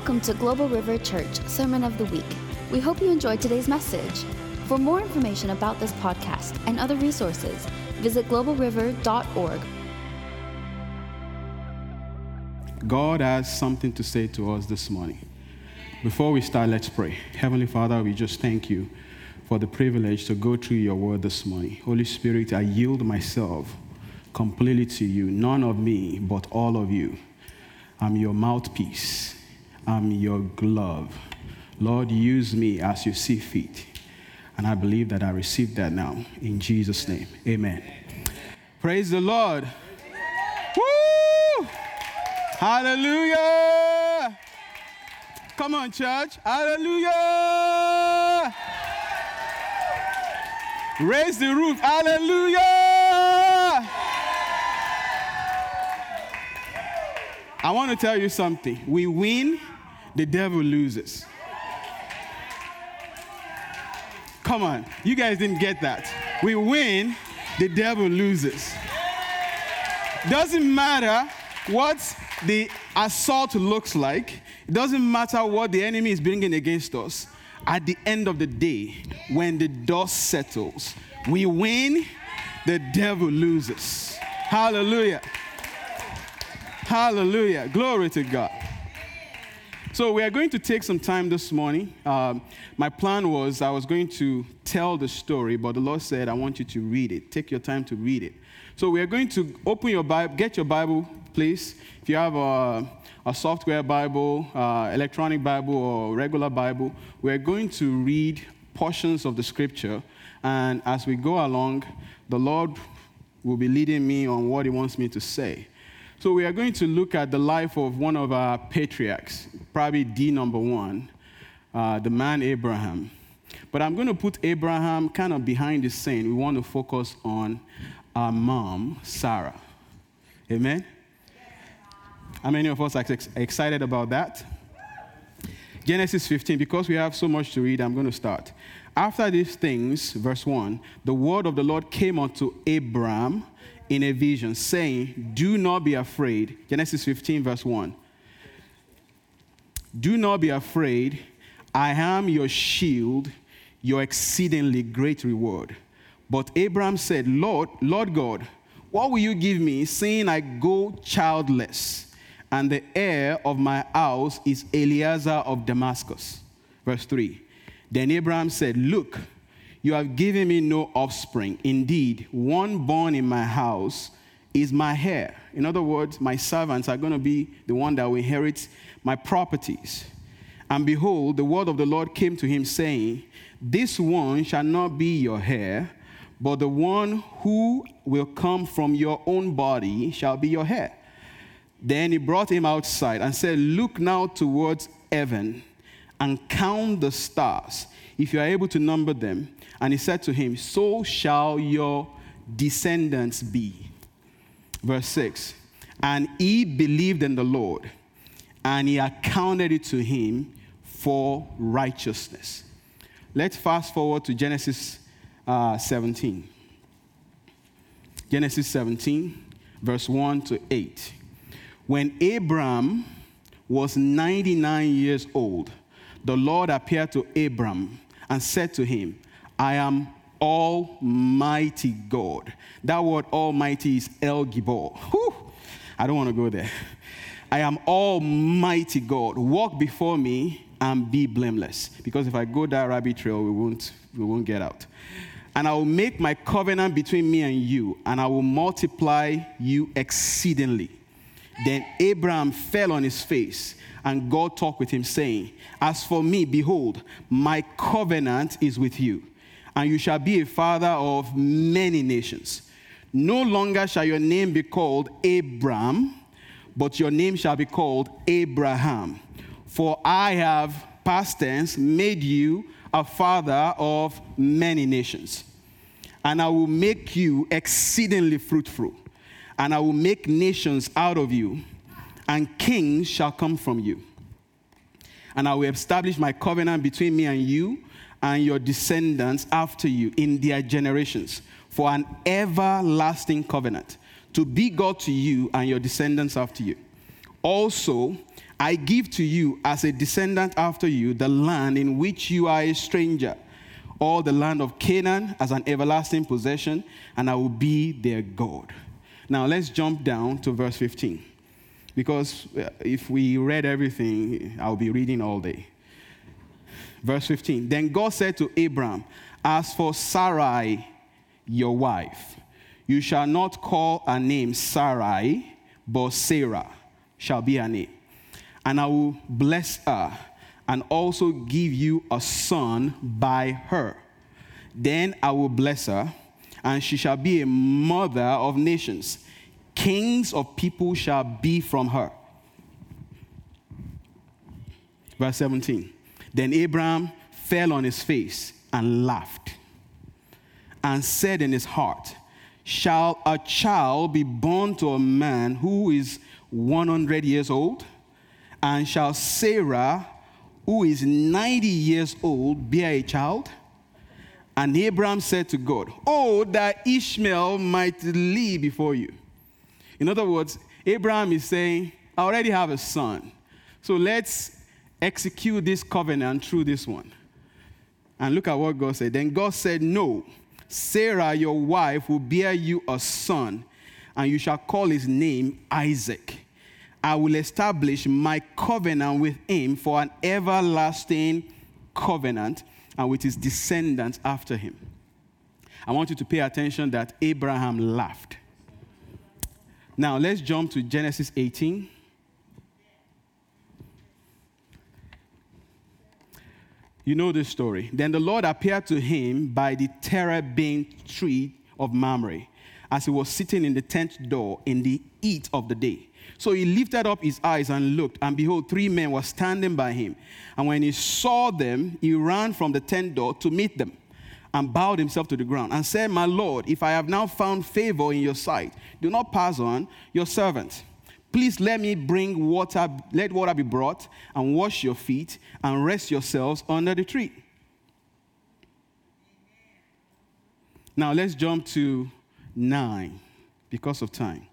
Welcome to Global River Church Sermon of the Week. We hope you enjoyed today's message. For more information about this podcast and other resources, visit globalriver.org. God has something to say to us this morning. Before we start, let's pray. Heavenly Father, we just thank you for the privilege to go through your word this morning. Holy Spirit, I yield myself completely to you, none of me, but all of you. I'm your mouthpiece, I'm your glove. Lord, use me as you see fit. And I believe that I received that now. In Jesus' name, amen. Praise the Lord. Woo! Hallelujah. Come on, church. Hallelujah. Raise the roof. Hallelujah. I want to tell you something. We win, the devil loses. Come on. You guys didn't get that. We win, the devil loses. Doesn't matter what the assault looks like, it doesn't matter what the enemy is bringing against us. At the end of the day, when the dust settles, we win, the devil loses. Hallelujah. Hallelujah. Glory to God. So, we are going to take some time this morning. Um, my plan was I was going to tell the story, but the Lord said, I want you to read it. Take your time to read it. So, we are going to open your Bible, get your Bible, please. If you have a, a software Bible, uh, electronic Bible, or regular Bible, we are going to read portions of the scripture. And as we go along, the Lord will be leading me on what He wants me to say. So, we are going to look at the life of one of our patriarchs, probably D number one, uh, the man Abraham. But I'm going to put Abraham kind of behind the scene. We want to focus on our mom, Sarah. Amen? How many of us are ex- excited about that? Genesis 15, because we have so much to read, I'm going to start. After these things, verse 1, the word of the Lord came unto Abram in a vision, saying, Do not be afraid. Genesis 15, verse 1. Do not be afraid. I am your shield, your exceedingly great reward. But Abram said, Lord, Lord God, what will you give me, seeing I go childless, and the heir of my house is Eliezer of Damascus? Verse 3. Then Abraham said, Look, you have given me no offspring. Indeed, one born in my house is my heir. In other words, my servants are going to be the one that will inherit my properties. And behold, the word of the Lord came to him, saying, This one shall not be your heir, but the one who will come from your own body shall be your heir. Then he brought him outside and said, Look now towards heaven and count the stars, if you are able to number them. And he said to him, So shall your descendants be. Verse 6 And he believed in the Lord, and he accounted it to him for righteousness. Let's fast forward to Genesis uh, 17. Genesis 17, verse 1 to 8. When Abram was 99 years old, the Lord appeared to Abram and said to him, I am Almighty God. That word Almighty is El Gibor. Whew. I don't want to go there. I am Almighty God. Walk before me and be blameless. Because if I go that rabbit trail, we won't, we won't get out. And I will make my covenant between me and you, and I will multiply you exceedingly. Then Abraham fell on his face, and God talked with him, saying, As for me, behold, my covenant is with you, and you shall be a father of many nations. No longer shall your name be called Abram, but your name shall be called Abraham. For I have, past tense, made you a father of many nations. And I will make you exceedingly fruitful, and I will make nations out of you, and kings shall come from you. And I will establish my covenant between me and you and your descendants after you in their generations for an everlasting covenant to be God to you and your descendants after you. Also, I give to you as a descendant after you the land in which you are a stranger, all the land of Canaan as an everlasting possession, and I will be their God. Now, let's jump down to verse 15. Because uh, if we read everything, I'll be reading all day. Verse 15 Then God said to Abram, As for Sarai, your wife, you shall not call her name Sarai, but Sarah shall be her name. And I will bless her and also give you a son by her. Then I will bless her, and she shall be a mother of nations. Kings of people shall be from her. Verse 17. Then Abraham fell on his face and laughed and said in his heart, Shall a child be born to a man who is 100 years old? And shall Sarah, who is 90 years old, bear a child? And Abraham said to God, Oh, that Ishmael might live before you. In other words, Abraham is saying, I already have a son. So let's execute this covenant through this one. And look at what God said. Then God said, No, Sarah, your wife, will bear you a son, and you shall call his name Isaac. I will establish my covenant with him for an everlasting covenant and with his descendants after him. I want you to pay attention that Abraham laughed. Now, let's jump to Genesis 18. You know this story. Then the Lord appeared to him by the terebinth tree of Mamre as he was sitting in the tent door in the heat of the day. So he lifted up his eyes and looked, and behold, three men were standing by him. And when he saw them, he ran from the tent door to meet them and bowed himself to the ground and said, My Lord, if I have now found favor in your sight, do not pass on your servant. Please let me bring water, let water be brought, and wash your feet, and rest yourselves under the tree. Now let's jump to nine because of time.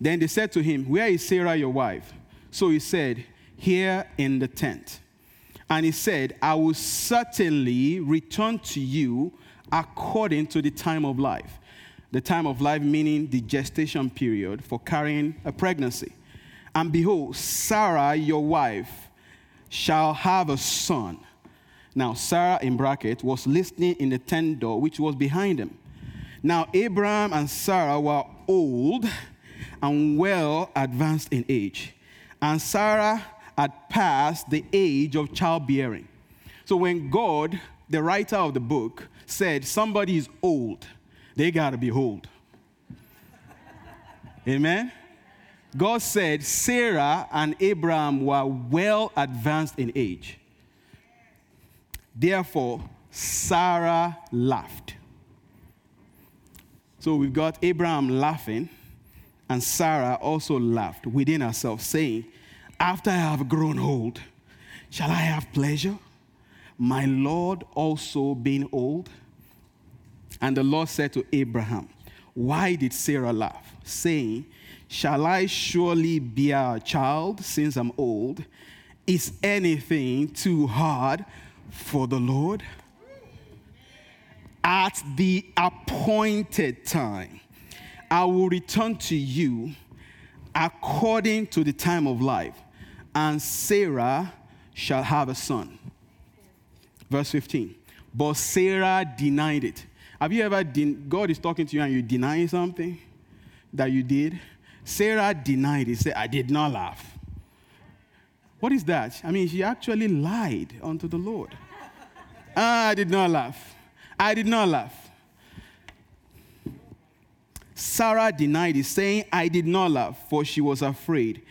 Then they said to him, Where is Sarah, your wife? So he said, Here in the tent. And he said, I will certainly return to you according to the time of life. The time of life meaning the gestation period for carrying a pregnancy. And behold, Sarah, your wife, shall have a son. Now, Sarah, in bracket, was listening in the tent door which was behind him. Now, Abraham and Sarah were old and well advanced in age. And Sarah had passed the age of childbearing. So when God, the writer of the book, said somebody is old, they got to be old. Amen? God said Sarah and Abraham were well advanced in age. Therefore, Sarah laughed. So we've got Abraham laughing, and Sarah also laughed within herself, saying, after I have grown old, shall I have pleasure? My Lord also being old? And the Lord said to Abraham, Why did Sarah laugh? Saying, Shall I surely bear a child since I'm old? Is anything too hard for the Lord? At the appointed time, I will return to you according to the time of life and Sarah shall have a son. Verse 15. But Sarah denied it. Have you ever, den- God is talking to you and you deny something that you did? Sarah denied it. Said, I did not laugh. What is that? I mean, she actually lied unto the Lord. ah, I did not laugh. I did not laugh. Sarah denied it, saying, I did not laugh, for she was afraid.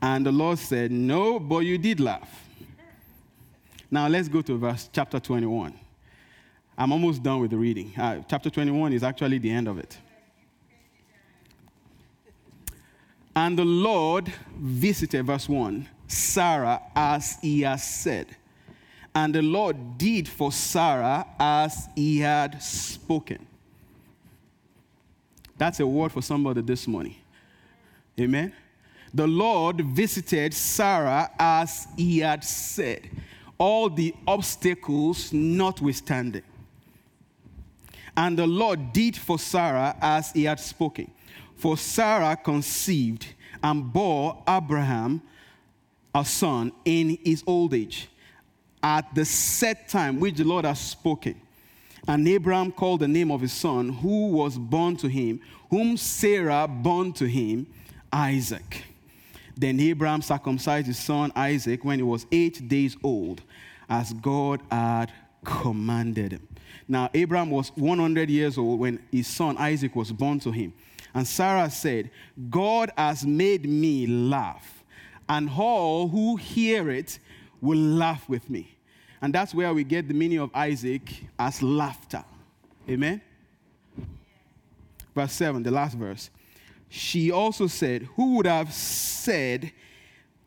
And the Lord said, No, but you did laugh. Now let's go to verse chapter 21. I'm almost done with the reading. Uh, chapter 21 is actually the end of it. And the Lord visited, verse 1, Sarah as he has said. And the Lord did for Sarah as he had spoken. That's a word for somebody this morning. Amen. the Lord visited Sarah as he had said, all the obstacles notwithstanding. And the Lord did for Sarah as he had spoken. For Sarah conceived and bore Abraham a son in his old age at the set time which the Lord has spoken. And Abraham called the name of his son, who was born to him, whom Sarah born to him, Isaac. Then Abraham circumcised his son Isaac when he was eight days old, as God had commanded him. Now, Abraham was 100 years old when his son Isaac was born to him. And Sarah said, God has made me laugh, and all who hear it will laugh with me. And that's where we get the meaning of Isaac as laughter. Amen? Verse 7, the last verse. She also said, Who would have said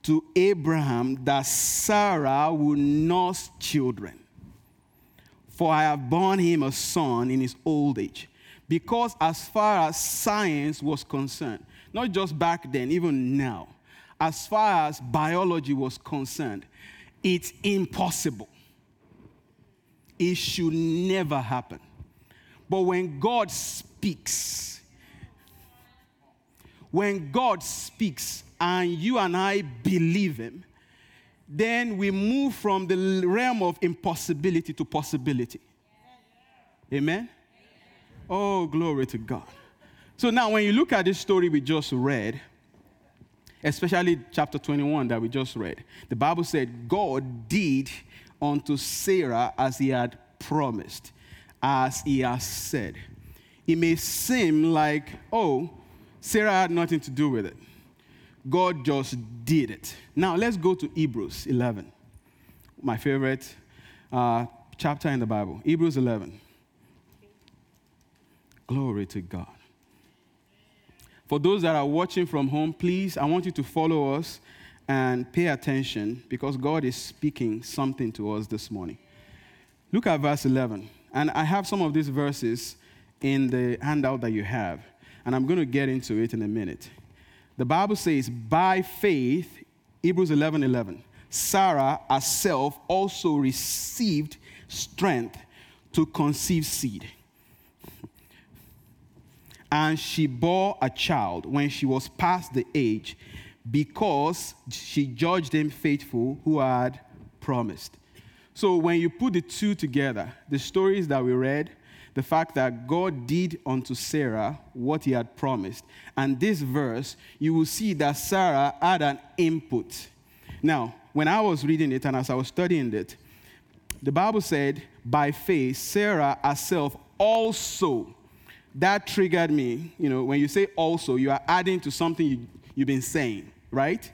to Abraham that Sarah would nurse children? For I have borne him a son in his old age. Because as far as science was concerned, not just back then, even now, as far as biology was concerned, it's impossible. It should never happen. But when God speaks, when God speaks and you and I believe Him, then we move from the realm of impossibility to possibility. Amen? Oh, glory to God. So now, when you look at this story we just read, especially chapter 21 that we just read, the Bible said God did unto Sarah as he had promised, as he has said. It may seem like, oh, Sarah had nothing to do with it. God just did it. Now let's go to Hebrews 11, my favorite uh, chapter in the Bible. Hebrews 11. Glory to God. For those that are watching from home, please, I want you to follow us and pay attention because God is speaking something to us this morning. Look at verse 11. And I have some of these verses in the handout that you have, and I'm going to get into it in a minute. The Bible says, by faith, Hebrews 11 11, Sarah herself also received strength to conceive seed. And she bore a child when she was past the age because she judged him faithful who had promised. So when you put the two together, the stories that we read, the fact that God did unto Sarah what he had promised, and this verse, you will see that Sarah had an input. Now, when I was reading it and as I was studying it, the Bible said, by faith, Sarah herself also. That triggered me. You know, when you say also, you are adding to something you, you've been saying, right?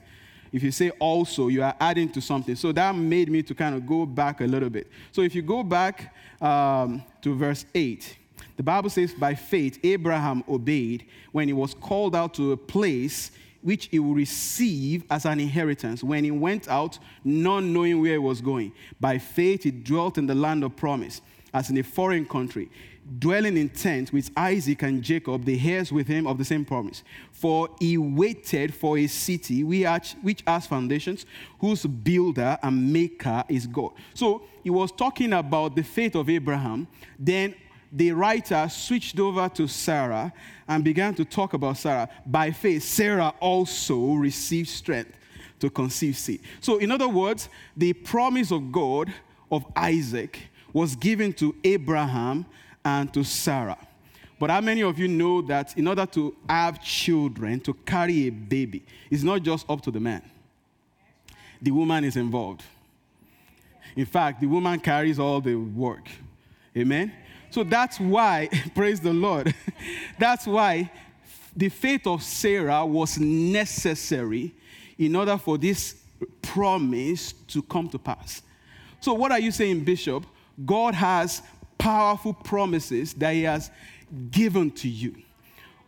If you say also, you are adding to something. So that made me to kind of go back a little bit. So if you go back um, to verse 8, the Bible says, By faith, Abraham obeyed when he was called out to a place which he will receive as an inheritance when he went out, not knowing where he was going. By faith, he dwelt in the land of promise, as in a foreign country dwelling in tents with Isaac and Jacob, the heirs with him of the same promise. For he waited for a city which has foundations, whose builder and maker is God. So he was talking about the faith of Abraham. Then the writer switched over to Sarah and began to talk about Sarah. By faith, Sarah also received strength to conceive seed. So, in other words, the promise of God of Isaac was given to Abraham and to Sarah. But how many of you know that in order to have children, to carry a baby, it's not just up to the man? The woman is involved. In fact, the woman carries all the work. Amen? So that's why, praise the Lord, that's why the faith of Sarah was necessary in order for this promise to come to pass. So, what are you saying, Bishop? God has powerful promises that He has given to you.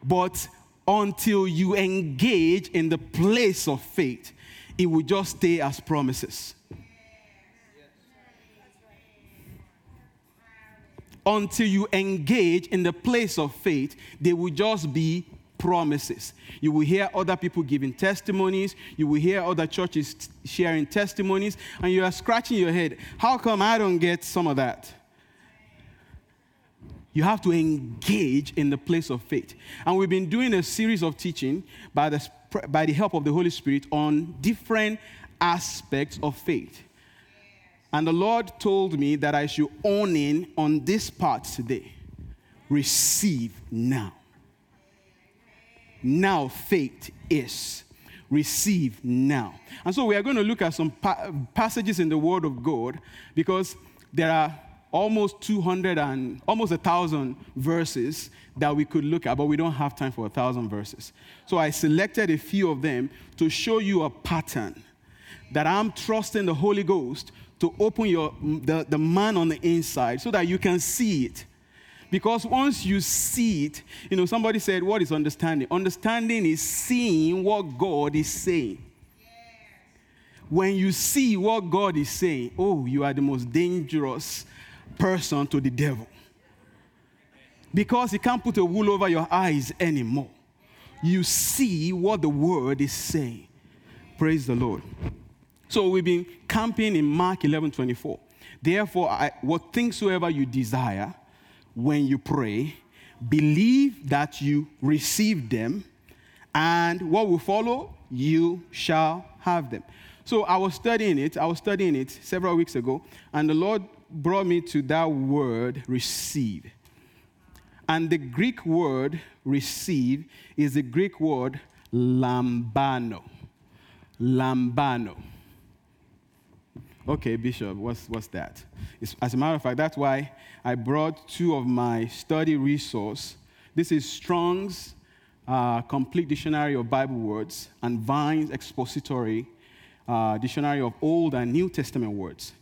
But until you engage in the place of faith, it will just stay as promises. Until you engage in the place of faith, they will just be promises. You will hear other people giving testimonies. You will hear other churches sharing testimonies. And you are scratching your head. How come I don't get some of that? You have to engage in the place of faith. And we've been doing a series of teaching by the, by the help of the Holy Spirit on different aspects of faith. And the Lord told me that I should own in on this part today. Receive now. Now faith is. Receive now. And so we are going to look at some pa- passages in the Word of God because there are almost 200 and almost a thousand verses that we could look at, but we don't have time for a thousand verses. So I selected a few of them to show you a pattern that I'm trusting the Holy Ghost to open your, the, the man on the inside so that you can see it. Because once you see it, you know, somebody said, What is understanding? Understanding is seeing what God is saying. When you see what God is saying, oh, you are the most dangerous person to the devil. Because he can't put a wool over your eyes anymore. You see what the word is saying. Praise the Lord. So we've been camping in Mark 11 24. Therefore, I, what things soever you desire when you pray, believe that you receive them, and what will follow, you shall have them. So I was studying it. I was studying it several weeks ago, and the Lord brought me to that word receive. And the Greek word receive is the Greek word lambano. Lambano. Okay, Bishop, what's, what's that? It's, as a matter of fact, that's why I brought two of my study resource. This is Strong's uh, Complete Dictionary of Bible Words and Vine's Expository uh, Dictionary of Old and New Testament Words.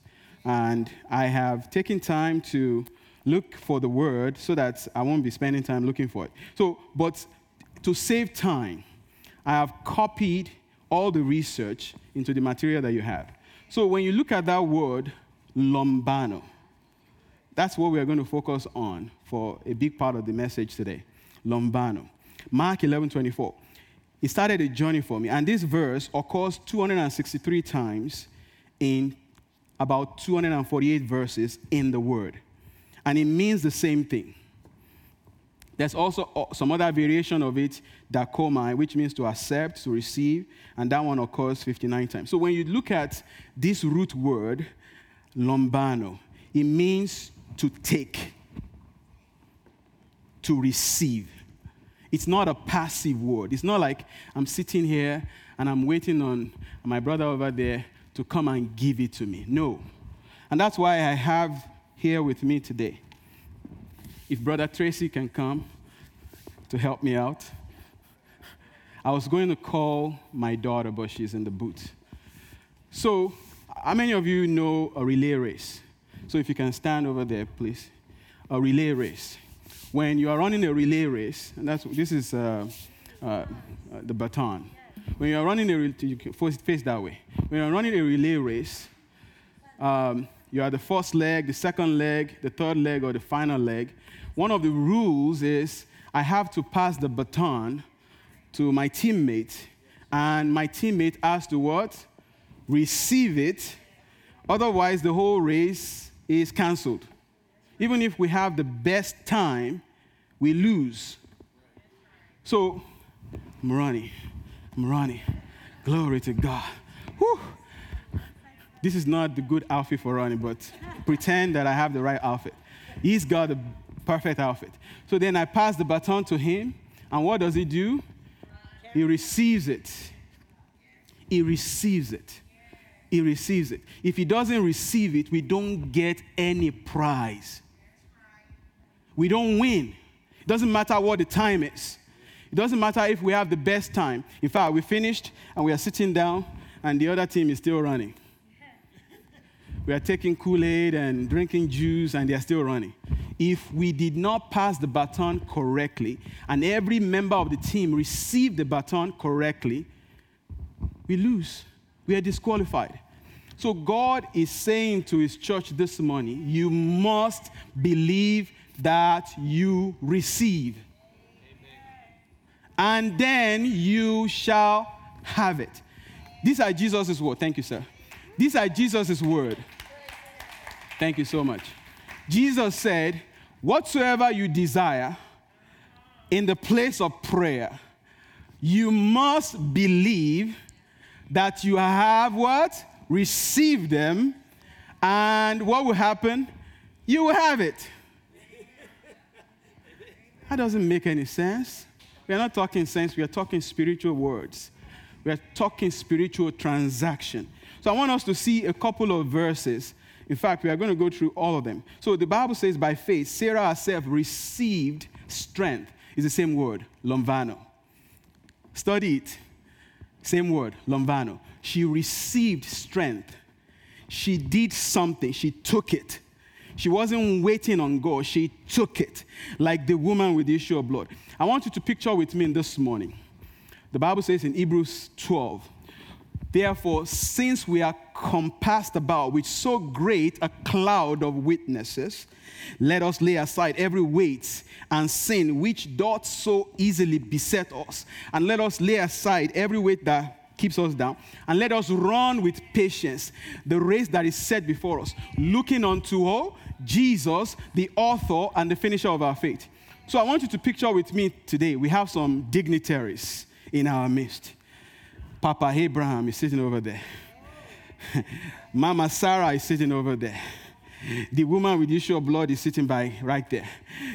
And I have taken time to look for the word so that I won't be spending time looking for it. So, but to save time, I have copied all the research into the material that you have. So when you look at that word, lombano, that's what we are going to focus on for a big part of the message today. Lombano. Mark 11 24. It started a journey for me. And this verse occurs 263 times in about 248 verses in the Word. And it means the same thing. There's also uh, some other variation of it, dakomai, which means to accept, to receive, and that one occurs 59 times. So when you look at this root word, lombano, it means to take, to receive. It's not a passive word. It's not like I'm sitting here and I'm waiting on my brother over there to come and give it to me. No. And that's why I have here with me today if Brother Tracy can come to help me out. I was going to call my daughter, but she's in the boot. So, how many of you know a relay race? So, if you can stand over there, please. A relay race. When you are running a relay race, and that's this is uh, uh, the baton. When you are running a you face that way. When you are running a relay race, um, you are the first leg, the second leg, the third leg, or the final leg. One of the rules is I have to pass the baton to my teammate, and my teammate has to what? Receive it. Otherwise, the whole race is canceled. Even if we have the best time, we lose. So, Marani, Marani, glory to God. Whew. This is not the good outfit for Ronnie, but pretend that I have the right outfit. He's got the perfect outfit. So then I pass the baton to him, and what does he do? He receives it. He receives it. He receives it. If he doesn't receive it, we don't get any prize. We don't win. It doesn't matter what the time is. It doesn't matter if we have the best time. In fact, we finished and we are sitting down, and the other team is still running. We are taking Kool Aid and drinking juice, and they are still running. If we did not pass the baton correctly, and every member of the team received the baton correctly, we lose. We are disqualified. So God is saying to his church this morning, you must believe that you receive. And then you shall have it. These are Jesus' word. Thank you, sir. These are Jesus' word. Thank you so much. Jesus said, Whatsoever you desire in the place of prayer, you must believe that you have what? Received them, and what will happen? You will have it. That doesn't make any sense. We are not talking sense, we are talking spiritual words. We are talking spiritual transaction. So I want us to see a couple of verses. In fact, we are going to go through all of them. So the Bible says, by faith, Sarah herself received strength. It's the same word, lomvano. Study it. Same word, lomvano. She received strength. She did something, she took it. She wasn't waiting on God, she took it, like the woman with the issue of blood. I want you to picture with me this morning. The Bible says in Hebrews 12, Therefore, since we are compassed about with so great a cloud of witnesses, let us lay aside every weight and sin which doth so easily beset us, and let us lay aside every weight that keeps us down. And let us run with patience the race that is set before us, looking unto oh, Jesus, the author and the finisher of our faith. So I want you to picture with me today, we have some dignitaries in our midst. Papa Abraham is sitting over there. Mama Sarah is sitting over there. The woman with issue of blood is sitting by right there.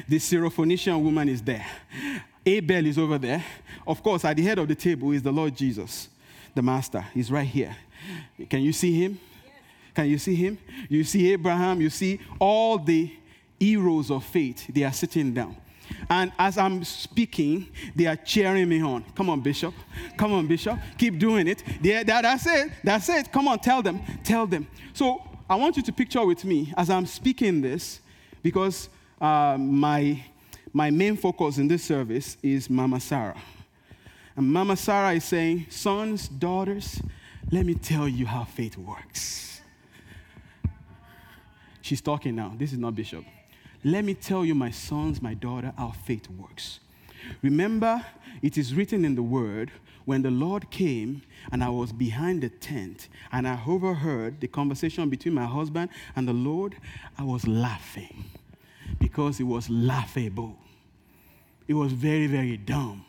The Syrophoenician woman is there. Abel is over there. Of course, at the head of the table is the Lord Jesus the master. He's right here. Can you see him? Can you see him? You see Abraham, you see all the heroes of faith. They are sitting down. And as I'm speaking, they are cheering me on. Come on, Bishop. Come on, Bishop. Keep doing it. Yeah, that, that's it. That's it. Come on, tell them. Tell them. So I want you to picture with me as I'm speaking this, because uh, my, my main focus in this service is Mama Sarah. And Mama Sarah is saying, Sons, daughters, let me tell you how faith works. She's talking now. This is not Bishop. Let me tell you, my sons, my daughter, how faith works. Remember, it is written in the word when the Lord came and I was behind the tent and I overheard the conversation between my husband and the Lord, I was laughing because it was laughable. It was very, very dumb.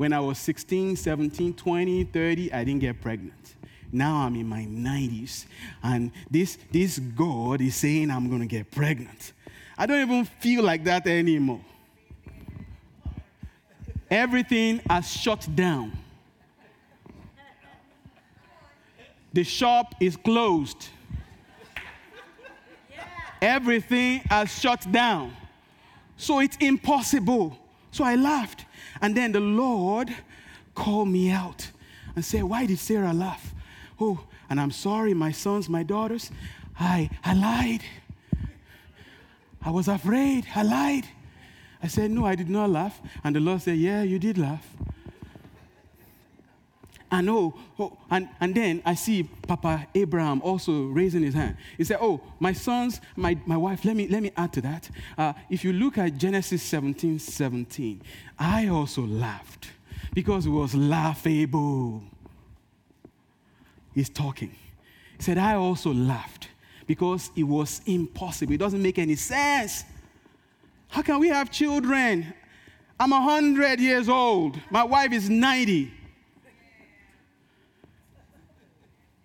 When I was 16, 17, 20, 30, I didn't get pregnant. Now I'm in my 90s, and this, this God is saying I'm going to get pregnant. I don't even feel like that anymore. Everything has shut down. The shop is closed. Everything has shut down. So it's impossible. So I laughed. And then the Lord called me out and said, Why did Sarah laugh? Oh, and I'm sorry, my sons, my daughters. I, I lied. I was afraid. I lied. I said, No, I did not laugh. And the Lord said, Yeah, you did laugh. And oh, oh and, and then I see Papa Abraham also raising his hand. He said, Oh, my sons, my, my wife, let me, let me add to that. Uh, if you look at Genesis 17 17, I also laughed because it was laughable. He's talking. He said, I also laughed because it was impossible. It doesn't make any sense. How can we have children? I'm 100 years old. My wife is 90.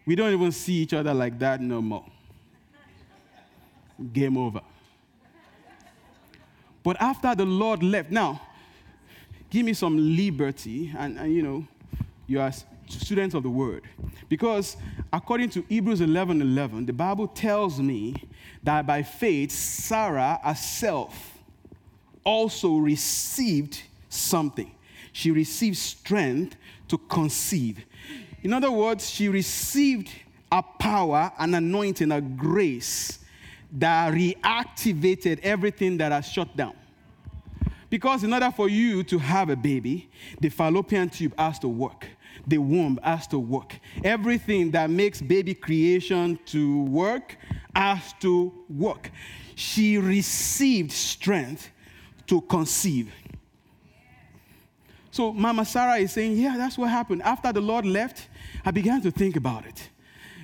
We don't even see each other like that no more. Game over. But after the Lord left, now, give me some liberty, and, and you know, you are students of the word. Because according to Hebrews 11 11, the Bible tells me that by faith, Sarah herself also received something. She received strength to conceive. In other words, she received a power, an anointing, a grace that reactivated everything that has shut down. Because in order for you to have a baby, the fallopian tube has to work, the womb has to work. Everything that makes baby creation to work has to work. She received strength to conceive. So Mama Sarah is saying, Yeah, that's what happened. After the Lord left, I began to think about it.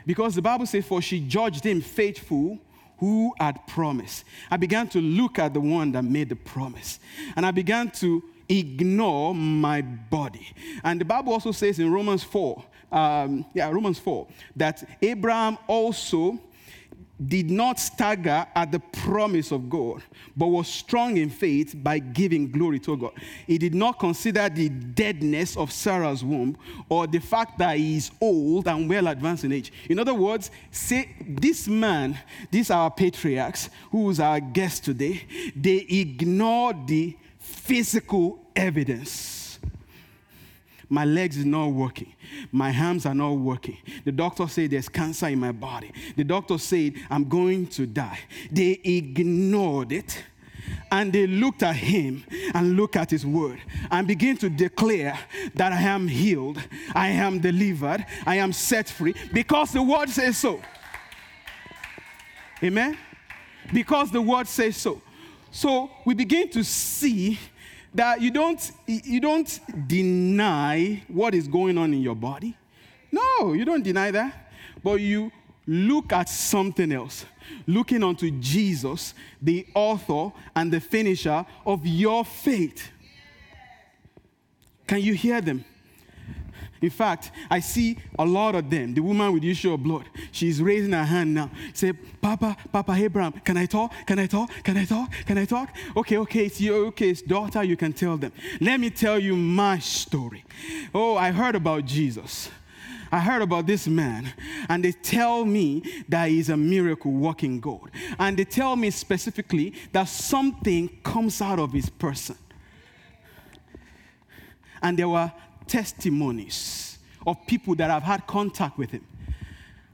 Because the Bible says, For she judged him faithful who had promised. I began to look at the one that made the promise. And I began to ignore my body. And the Bible also says in Romans 4, um, yeah, Romans 4, that Abraham also did not stagger at the promise of God, but was strong in faith by giving glory to God. He did not consider the deadness of Sarah's womb or the fact that he is old and well advanced in age. In other words, say this man, these are our patriarchs, who is our guest today, they ignored the physical evidence my legs is not working. My arms are not working. The doctor said there's cancer in my body. The doctor said I'm going to die. They ignored it and they looked at him and looked at his word and began to declare that I am healed, I am delivered, I am set free because the word says so. Amen? Because the word says so. So we begin to see that you don't, you don't deny what is going on in your body. No, you don't deny that. But you look at something else, looking unto Jesus, the author and the finisher of your faith. Can you hear them? In fact, I see a lot of them. The woman with the issue of blood, she's raising her hand now. Say, Papa, Papa Abraham, can I talk? Can I talk? Can I talk? Can I talk? Okay, okay, it's your okay, it's daughter, you can tell them. Let me tell you my story. Oh, I heard about Jesus. I heard about this man, and they tell me that he's a miracle working God. And they tell me specifically that something comes out of his person. And there were testimonies of people that have had contact with him.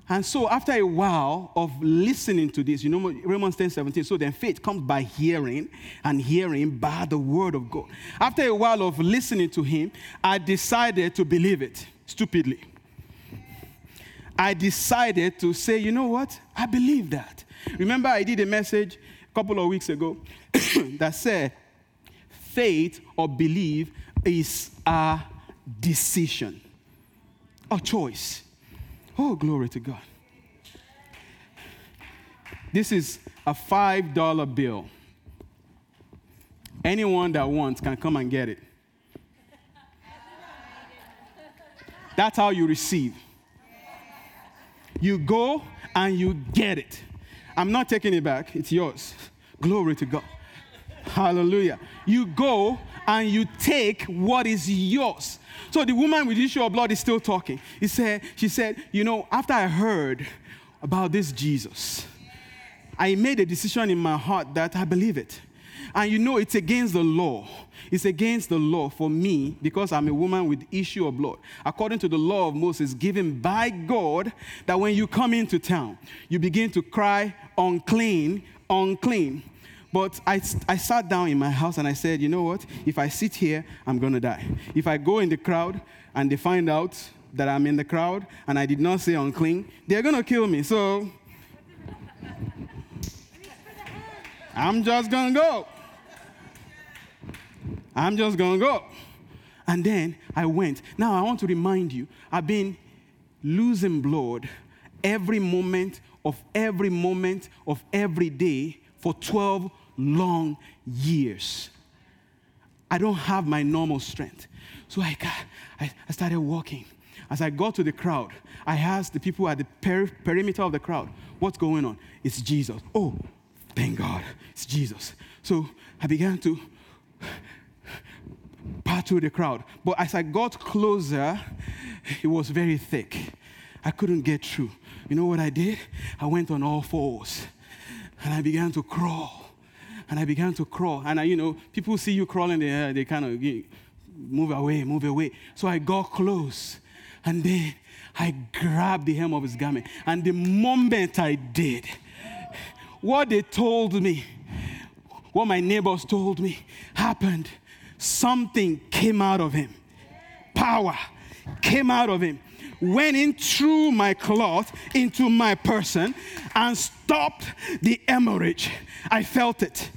And so, after a while of listening to this, you know, Romans 10 17, so then faith comes by hearing, and hearing by the word of God. After a while of listening to him, I decided to believe it stupidly. I decided to say, you know what? I believe that. Remember, I did a message a couple of weeks ago that said, faith or belief is a decision, a choice. Oh, glory to God. This is a $5 bill. Anyone that wants can come and get it. That's how you receive. You go and you get it. I'm not taking it back, it's yours. Glory to God. Hallelujah. You go and you take what is yours. So the woman with the issue of blood is still talking. He said, she said, you know, after I heard about this Jesus, I made a decision in my heart that I believe it. And you know, it's against the law. It's against the law for me because I'm a woman with issue of blood. According to the law of Moses given by God, that when you come into town, you begin to cry, unclean, unclean. But I, I sat down in my house and I said, you know what? If I sit here, I'm going to die. If I go in the crowd and they find out that I'm in the crowd and I did not say unclean, they're going to kill me. So I'm just going to go. I'm just going to go. And then I went. Now I want to remind you, I've been losing blood every moment of every moment of every day for 12 long years. I don't have my normal strength. So I, I, I started walking. As I got to the crowd, I asked the people at the peri- perimeter of the crowd, What's going on? It's Jesus. Oh, thank God, it's Jesus. So I began to part through the crowd. But as I got closer, it was very thick. I couldn't get through. You know what I did? I went on all fours and I began to crawl and I began to crawl. And I, you know, people see you crawling, they, uh, they kind of move away, move away. So I got close. And then I grabbed the hem of his garment. And the moment I did, what they told me, what my neighbors told me happened. Something came out of him. Power came out of him went in through my cloth into my person and stopped the hemorrhage. I felt it.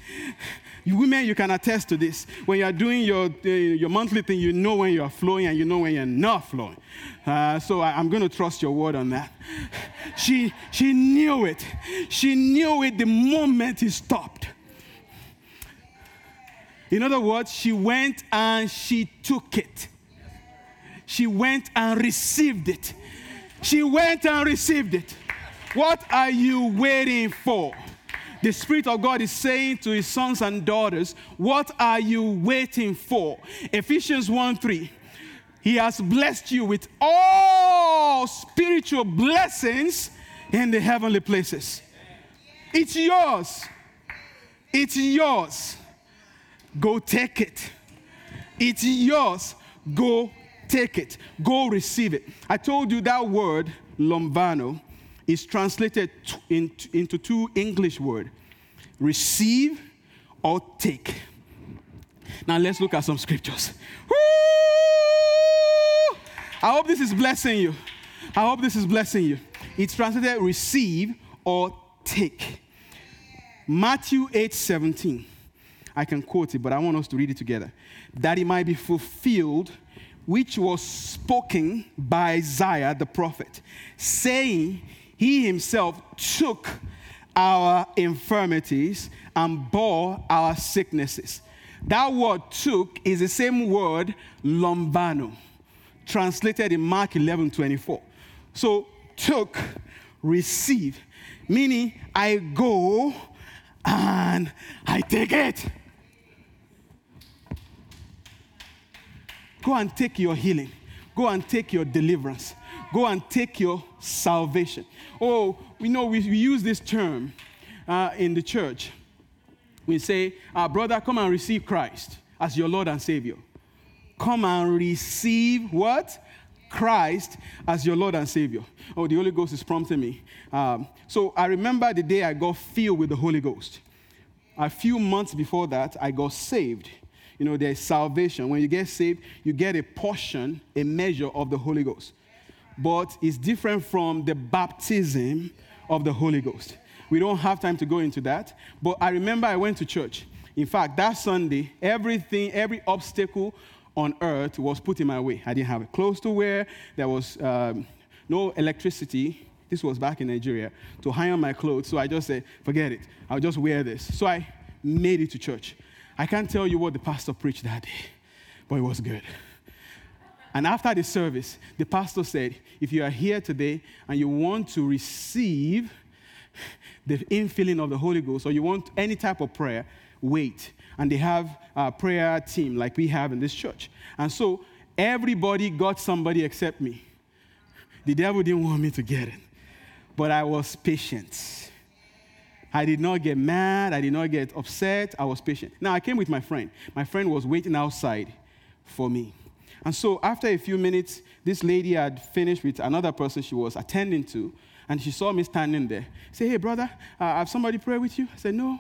You women, you can attest to this. When you are doing your, uh, your monthly thing, you know when you are flowing and you know when you're not flowing. Uh, so I, am going to trust your word on that. She, she knew it. She knew it the moment he stopped. In other words, she went and she took it. She went and received it. She went and received it. What are you waiting for? The Spirit of God is saying to his sons and daughters, What are you waiting for? Ephesians 1 3. He has blessed you with all spiritual blessings in the heavenly places. It's yours. It's yours. Go take it. It's yours. Go take it. Go receive it. I told you that word, lambano, is translated into two English words receive or take. Now let's look at some scriptures. Woo! I hope this is blessing you. I hope this is blessing you. It's translated receive or take. Matthew 8 17. I can quote it, but I want us to read it together. That it might be fulfilled, which was spoken by Isaiah the prophet, saying, He himself took our infirmities and bore our sicknesses. That word took is the same word lambano, translated in Mark 11 24. So, took, receive, meaning I go and I take it. Go and take your healing. Go and take your deliverance. Go and take your salvation. Oh, we know we, we use this term uh, in the church. We say, brother, come and receive Christ as your Lord and Savior. Come and receive what? Christ as your Lord and Savior. Oh, the Holy Ghost is prompting me. Um, so I remember the day I got filled with the Holy Ghost. A few months before that, I got saved you know, there's salvation. When you get saved, you get a portion, a measure of the Holy Ghost. But it's different from the baptism of the Holy Ghost. We don't have time to go into that. But I remember I went to church. In fact, that Sunday, everything, every obstacle on earth was put in my way. I didn't have a clothes to wear. There was um, no electricity. This was back in Nigeria to iron my clothes. So I just said, forget it. I'll just wear this. So I made it to church. I can't tell you what the pastor preached that day, but it was good. And after the service, the pastor said, If you are here today and you want to receive the infilling of the Holy Ghost or you want any type of prayer, wait. And they have a prayer team like we have in this church. And so everybody got somebody except me. The devil didn't want me to get it, but I was patient. I did not get mad. I did not get upset. I was patient. Now, I came with my friend. My friend was waiting outside for me. And so, after a few minutes, this lady had finished with another person she was attending to, and she saw me standing there. Say, hey, brother, uh, have somebody pray with you? I said, no.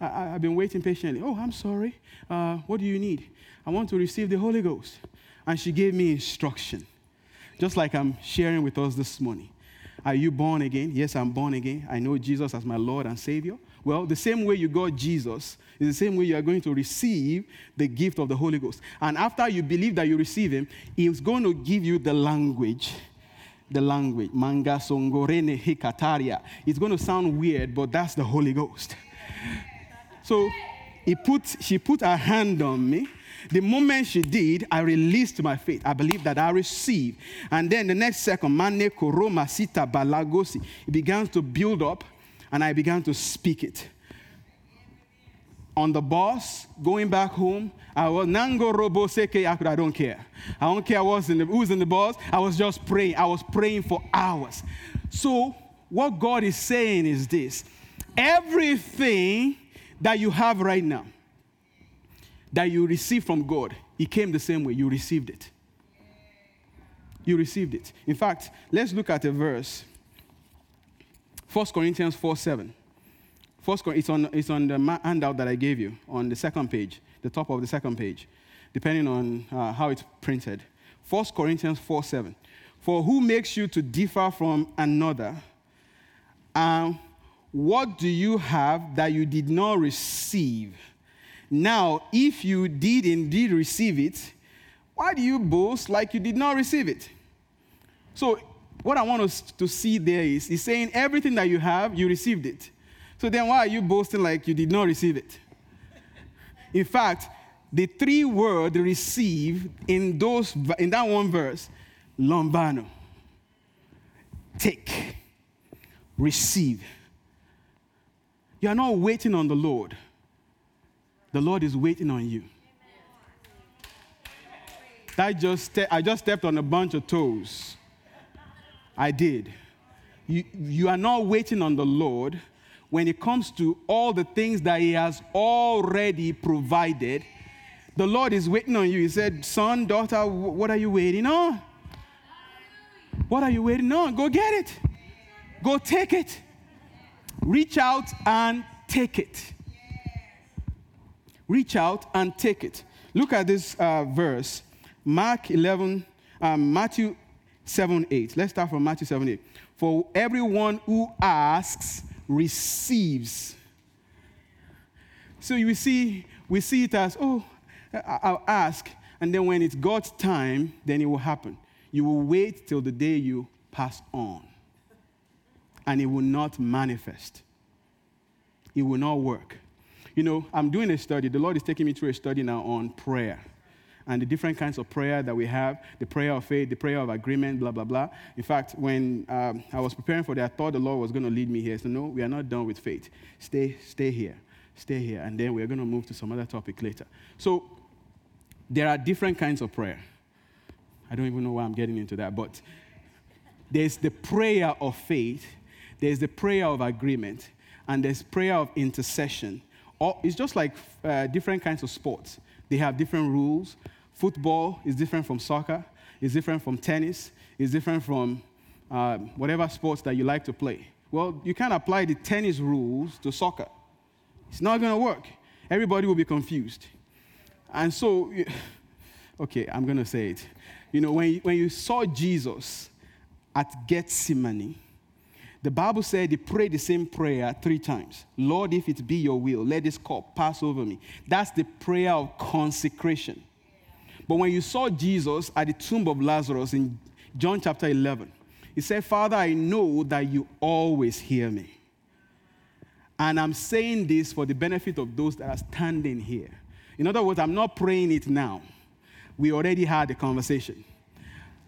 I, have been waiting patiently. Oh, I'm sorry. Uh, what do you need? I want to receive the Holy Ghost. And she gave me instruction, just like I'm sharing with us this morning. Are you born again? Yes, I'm born again. I know Jesus as my Lord and Savior. Well, the same way you got Jesus is the same way you are going to receive the gift of the Holy Ghost. And after you believe that you receive Him, He's going to give you the language. The language. Manga songorene hikataria. It's going to sound weird, but that's the Holy Ghost. So he put, she put her hand on me the moment she did, I released my faith. I believe that I received. And then the next second, Mane Koroma Sita Balagosi, it began to build up and I began to speak it. On the bus, going back home, I was Nango Robo Seke I don't care. I don't care in, who's in the bus. I was just praying. I was praying for hours. So, what God is saying is this everything that you have right now, that you receive from God, it came the same way. You received it. You received it. In fact, let's look at a verse 1 Corinthians 4 7. First, it's, on, it's on the handout that I gave you on the second page, the top of the second page, depending on uh, how it's printed. 1 Corinthians 4 7. For who makes you to differ from another? And what do you have that you did not receive? Now, if you did indeed receive it, why do you boast like you did not receive it? So, what I want us to see there is, he's saying everything that you have, you received it. So then why are you boasting like you did not receive it? In fact, the three words receive in those in that one verse, lambano, take, receive. You are not waiting on the Lord. The Lord is waiting on you. That just I just stepped on a bunch of toes. I did. You, you are not waiting on the Lord when it comes to all the things that He has already provided. The Lord is waiting on you. He said, Son, daughter, what are you waiting on? What are you waiting on? Go get it. Go take it. Reach out and take it. Reach out and take it. Look at this uh, verse, Mark 11, um, Matthew 7 8. Let's start from Matthew 7 8. For everyone who asks receives. So you see, we see it as, oh, I'll ask, and then when it's God's time, then it will happen. You will wait till the day you pass on, and it will not manifest. It will not work. You know, I'm doing a study. The Lord is taking me through a study now on prayer and the different kinds of prayer that we have the prayer of faith, the prayer of agreement, blah, blah, blah. In fact, when um, I was preparing for that, I thought the Lord was going to lead me here. So, no, we are not done with faith. Stay, stay here. Stay here. And then we're going to move to some other topic later. So, there are different kinds of prayer. I don't even know why I'm getting into that, but there's the prayer of faith, there's the prayer of agreement, and there's prayer of intercession. It's just like uh, different kinds of sports. They have different rules, Football is different from soccer, it's different from tennis, it's different from uh, whatever sports that you like to play. Well, you can't apply the tennis rules to soccer. It's not going to work. Everybody will be confused. And so, okay, I'm going to say it. You know, when you, when you saw Jesus at Gethsemane, the Bible said he prayed the same prayer three times Lord, if it be your will, let this cup pass over me. That's the prayer of consecration. But when you saw Jesus at the tomb of Lazarus in John chapter 11, he said, Father, I know that you always hear me. And I'm saying this for the benefit of those that are standing here. In other words, I'm not praying it now. We already had a conversation.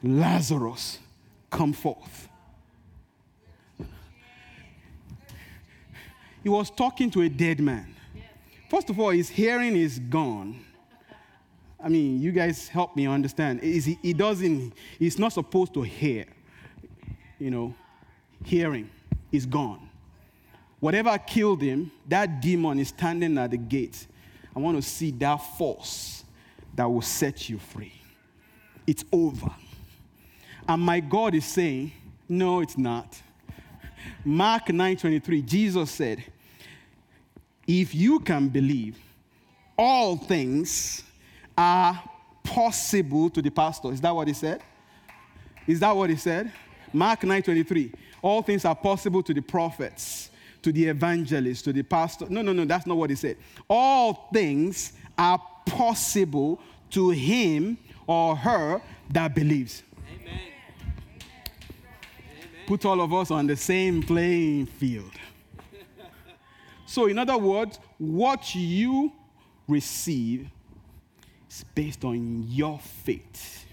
Lazarus, come forth. He was talking to a dead man. First of all, his hearing is gone. I mean, you guys help me understand. He, he doesn't, he's not supposed to hear. You know, hearing is gone. Whatever killed him, that demon is standing at the gate. I want to see that force that will set you free. It's over. And my God is saying, no, it's not. Mark 9:23, Jesus said, if you can believe, all things are possible to the pastor. Is that what he said? Is that what he said? Mark 9:23. All things are possible to the prophets, to the evangelists, to the pastor. No, no, no, that's not what he said. All things are possible to him or her that believes. Amen. Put all of us on the same playing field. So, in other words, what you receive is based on your faith.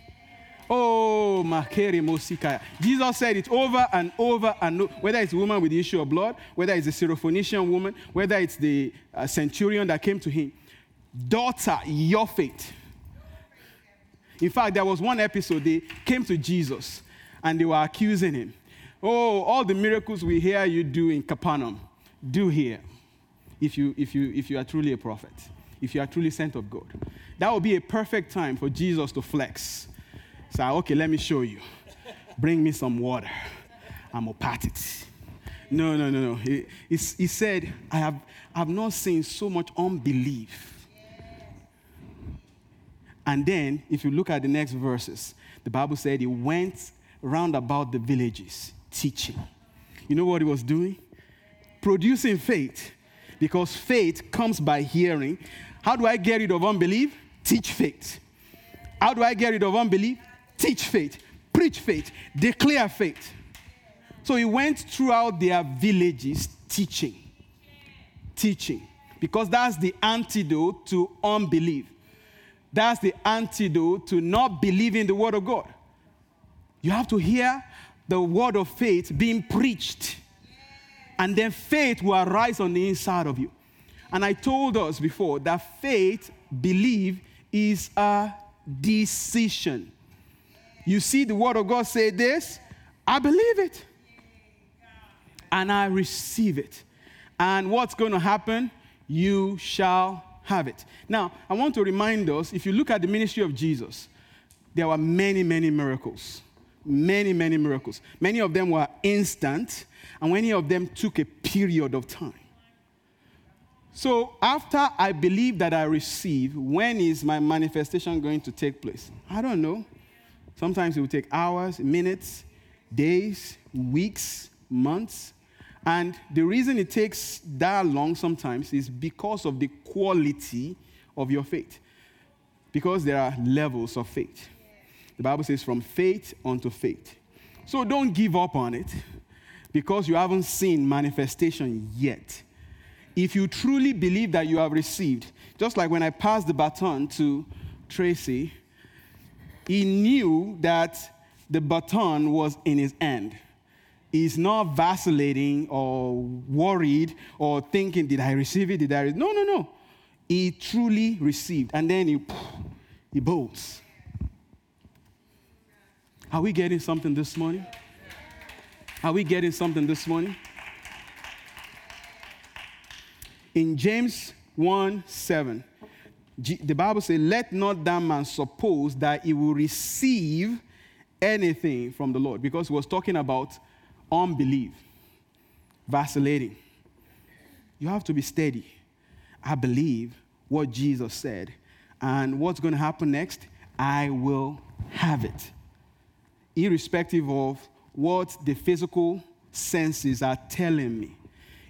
Oh, Makere Mosikaya. Jesus said it over and over and over, whether it's a woman with the issue of blood, whether it's a Syrophoenician woman, whether it's the uh, centurion that came to him. Daughter, your faith. In fact, there was one episode they came to Jesus and they were accusing him. Oh, all the miracles we hear you do in Capernaum, do here if you, if you, if you are truly a prophet if you are truly sent of God. That would be a perfect time for Jesus to flex. Say, ah, okay, let me show you. Bring me some water. I'm a pat it. No, no, no, no. He, he, he said, I have, I have not seen so much unbelief. And then, if you look at the next verses, the Bible said he went round about the villages teaching. You know what he was doing? Producing faith. Because faith comes by hearing, How do I get rid of unbelief? Teach faith. How do I get rid of unbelief? Teach faith, preach faith, declare faith. So he went throughout their villages teaching. Teaching. Because that's the antidote to unbelief. That's the antidote to not believing the word of God. You have to hear the word of faith being preached. And then faith will arise on the inside of you. And I told us before that faith, believe, is a decision. You see the word of God say this, I believe it. And I receive it. And what's going to happen? You shall have it. Now, I want to remind us if you look at the ministry of Jesus, there were many, many miracles. Many, many miracles. Many of them were instant, and many of them took a period of time. So, after I believe that I receive, when is my manifestation going to take place? I don't know. Sometimes it will take hours, minutes, days, weeks, months. And the reason it takes that long sometimes is because of the quality of your faith. Because there are levels of faith. The Bible says from faith unto faith. So don't give up on it because you haven't seen manifestation yet. If you truly believe that you have received, just like when I passed the baton to Tracy, he knew that the baton was in his hand. He's not vacillating or worried or thinking, did I receive it? Did I? Re-? No, no, no. He truly received. And then he, he bolts. Are we getting something this morning? Are we getting something this morning? In James 1 7, the Bible says, Let not that man suppose that he will receive anything from the Lord, because he was talking about unbelief, vacillating. You have to be steady. I believe what Jesus said. And what's going to happen next? I will have it. Irrespective of what the physical senses are telling me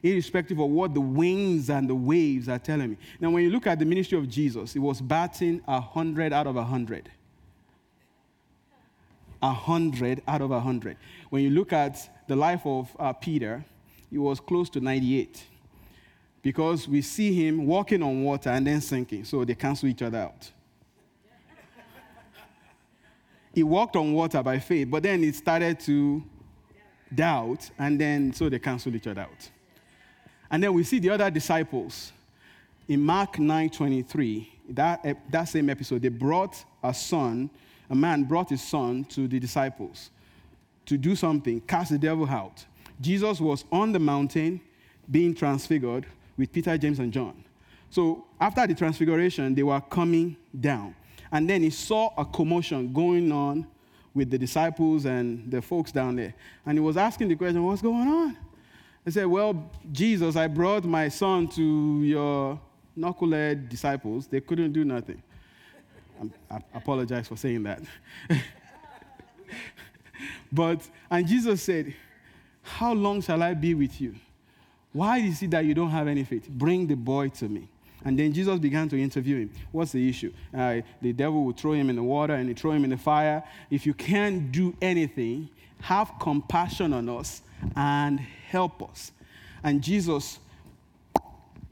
irrespective of what the winds and the waves are telling me. Now, when you look at the ministry of Jesus, it was batting a hundred out of a hundred. A hundred out of a hundred. When you look at the life of uh, Peter, he was close to 98 because we see him walking on water and then sinking, so they cancel each other out. He walked on water by faith, but then he started to doubt, and then so they canceled each other out. And then we see the other disciples in Mark 9 23, that, eh, that same episode, they brought a son, a man brought his son to the disciples to do something, cast the devil out. Jesus was on the mountain being transfigured with Peter, James, and John. So after the transfiguration, they were coming down. And then he saw a commotion going on with the disciples and the folks down there. And he was asking the question, What's going on? He said, Well, Jesus, I brought my son to your knucklehead disciples. They couldn't do nothing. I apologize for saying that. but, and Jesus said, How long shall I be with you? Why is it that you don't have any faith? Bring the boy to me. And then Jesus began to interview him. What's the issue? Uh, the devil will throw him in the water and he throw him in the fire. If you can't do anything, have compassion on us and help us. And Jesus,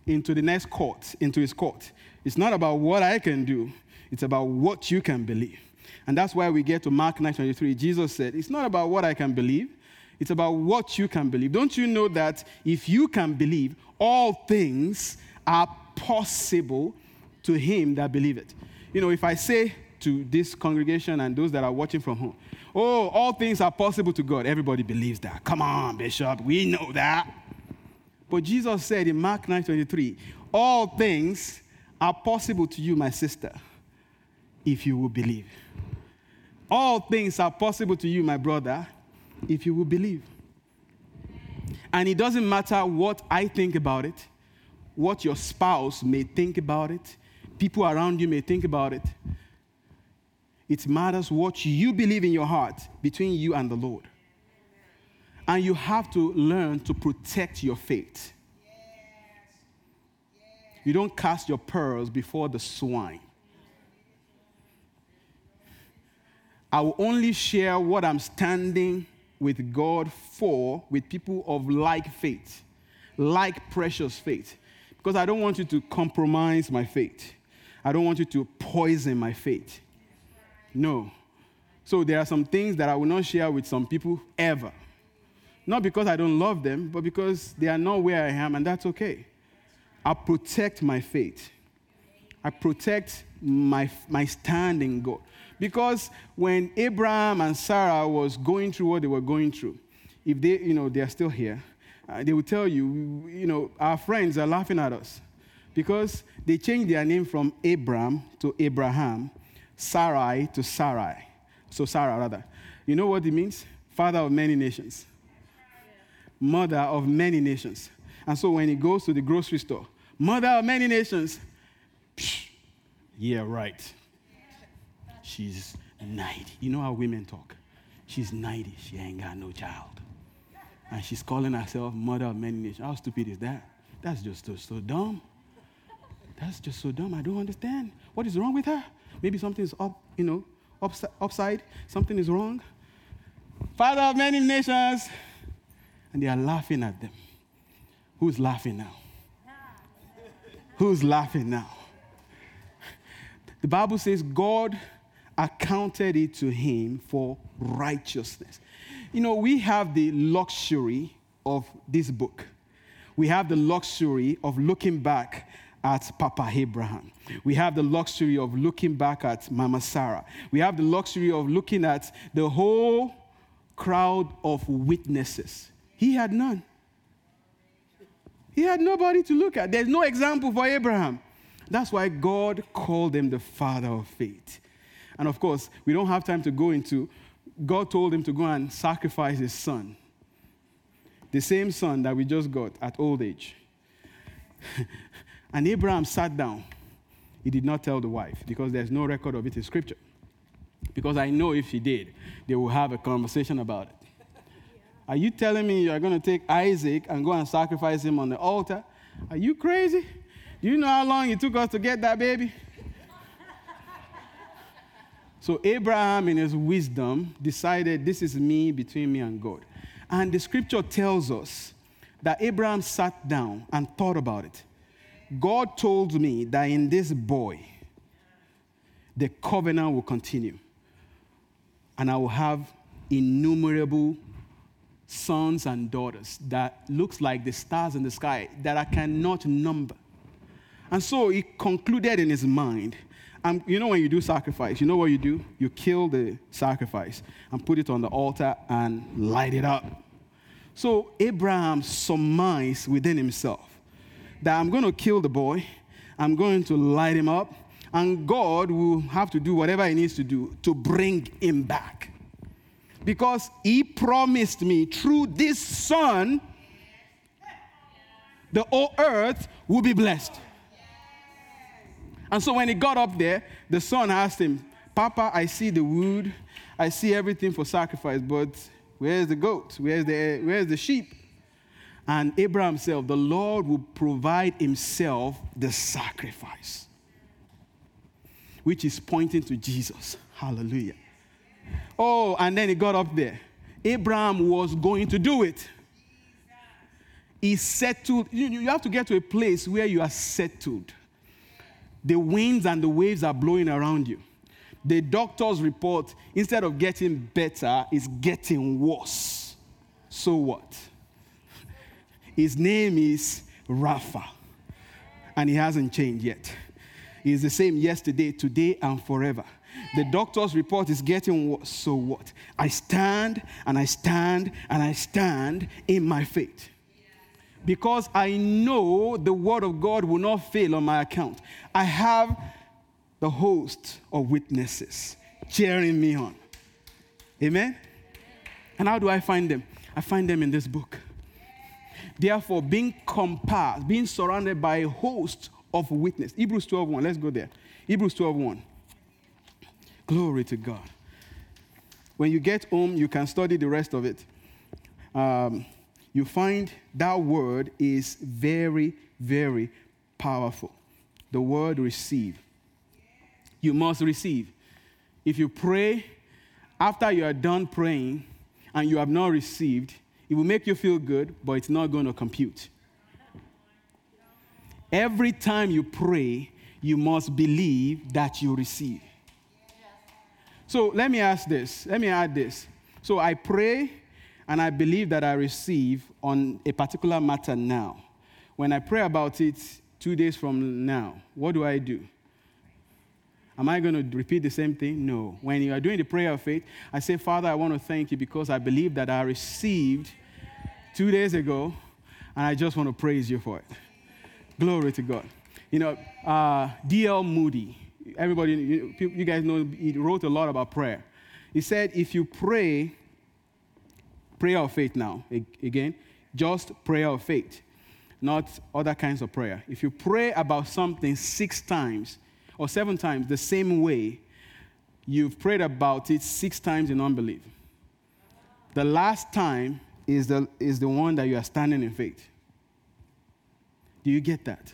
into the next court, into his court, it's not about what I can do, it's about what you can believe. And that's why we get to Mark 9:23. Jesus said, It's not about what I can believe, it's about what you can believe. Don't you know that if you can believe, all things are possible to him that believeth? You know, if I say to this congregation and those that are watching from home, Oh, all things are possible to God. Everybody believes that. Come on, Bishop, we know that. But Jesus said in Mark 9:23, all things are possible to you, my sister, if you will believe. All things are possible to you, my brother, if you will believe. And it doesn't matter what I think about it, what your spouse may think about it, people around you may think about it. It matters what you believe in your heart between you and the Lord. And you have to learn to protect your faith. You don't cast your pearls before the swine. I will only share what I'm standing with God for with people of like faith, like precious faith. Because I don't want you to compromise my faith. I don't want you to poison my faith. No. So there are some things that I will not share with some people ever. Not because I don't love them, but because they are not where I am, and that's okay. I protect my faith. I protect my, my stand in God. Because when Abraham and Sarah was going through what they were going through, if they, you know, they are still here, uh, they will tell you, you know, our friends are laughing at us because they changed their name from Abram to Abraham, Sarai to Sarai. So Sarah, rather. You know what it means? Father of many nations. Mother of many nations. And so when he goes to the grocery store, mother of many nations, psh, yeah, right. She's 90. You know how women talk? She's 90. She ain't got no child. And she's calling herself mother of many nations. How stupid is that? That's just so, so dumb. That's just so dumb. I don't understand. What is wrong with her? Maybe something's up, you know, upside, upside. Something is wrong. Father of many nations. And they are laughing at them. Who's laughing now? Who's laughing now? The Bible says God accounted it to him for righteousness. You know, we have the luxury of this book. We have the luxury of looking back at Papa Abraham. We have the luxury of looking back at Mama Sarah. We have the luxury of looking at the whole crowd of witnesses. He had none. He had nobody to look at. There's no example for Abraham. That's why God called him the father of faith. And of course, we don't have time to go into, God told him to go and sacrifice his son. The same son that we just got at old age. and Abraham sat down. He did not tell the wife because there's no record of it in scripture. Because I know if he did, they will have a conversation about it. Are you telling me you're going to take Isaac and go and sacrifice him on the altar? Are you crazy? Do you know how long it took us to get that baby? So Abraham, in his wisdom, decided this is me between me and God. And the scripture tells us that Abraham sat down and thought about it. God told me that in this boy, the covenant will continue. And I will have innumerable sons and daughters that looks like the stars in the sky that I cannot number. And so he concluded in his mind. And you know when you do sacrifice, you know what you do? You kill the sacrifice and put it on the altar and light it up. So Abraham surmised within himself that I'm going to kill the boy, I'm going to light him up, and God will have to do whatever he needs to do to bring him back. Because he promised me through this son, the whole earth will be blessed. And so when he got up there, the son asked him, Papa, I see the wood, I see everything for sacrifice, but where's the goat? Where's the, where's the sheep? And Abraham said, The Lord will provide himself the sacrifice, which is pointing to Jesus. Hallelujah. Oh, and then he got up there. Abraham was going to do it. He settled. You have to get to a place where you are settled the winds and the waves are blowing around you. The doctor's report, instead of getting better, is getting worse. So what? His name is Rapha, and he hasn't changed yet. He's the same yesterday, today, and forever. The doctor's report is getting worse. So what? I stand and I stand and I stand in my faith because I know the word of God will not fail on my account. I have the host of witnesses cheering me on. Amen? And how do I find them? I find them in this book. Therefore, being compassed, being surrounded by a host of witnesses. Hebrews 12:1. Let's go there. Hebrews 12:1. Glory to God. When you get home, you can study the rest of it. Um, you find that word is very, very powerful. The word receive. You must receive. If you pray after you are done praying and you have not received, it will make you feel good, but it's not going to compute. Every time you pray, you must believe that you receive. So let me ask this. Let me add this. So I pray and I believe that I receive on a particular matter now. When I pray about it two days from now, what do I do? Am I going to repeat the same thing? No. When you are doing the prayer of faith, I say, Father, I want to thank you because I believe that I received two days ago, and I just want to praise you for it. Glory to God. You know, uh, D.L. Moody, everybody, you, you guys know, he wrote a lot about prayer. He said, if you pray, prayer of faith now, again, just prayer of faith, not other kinds of prayer. If you pray about something six times or seven times the same way, you've prayed about it six times in unbelief. The last time is the, is the one that you are standing in faith. Do you get that?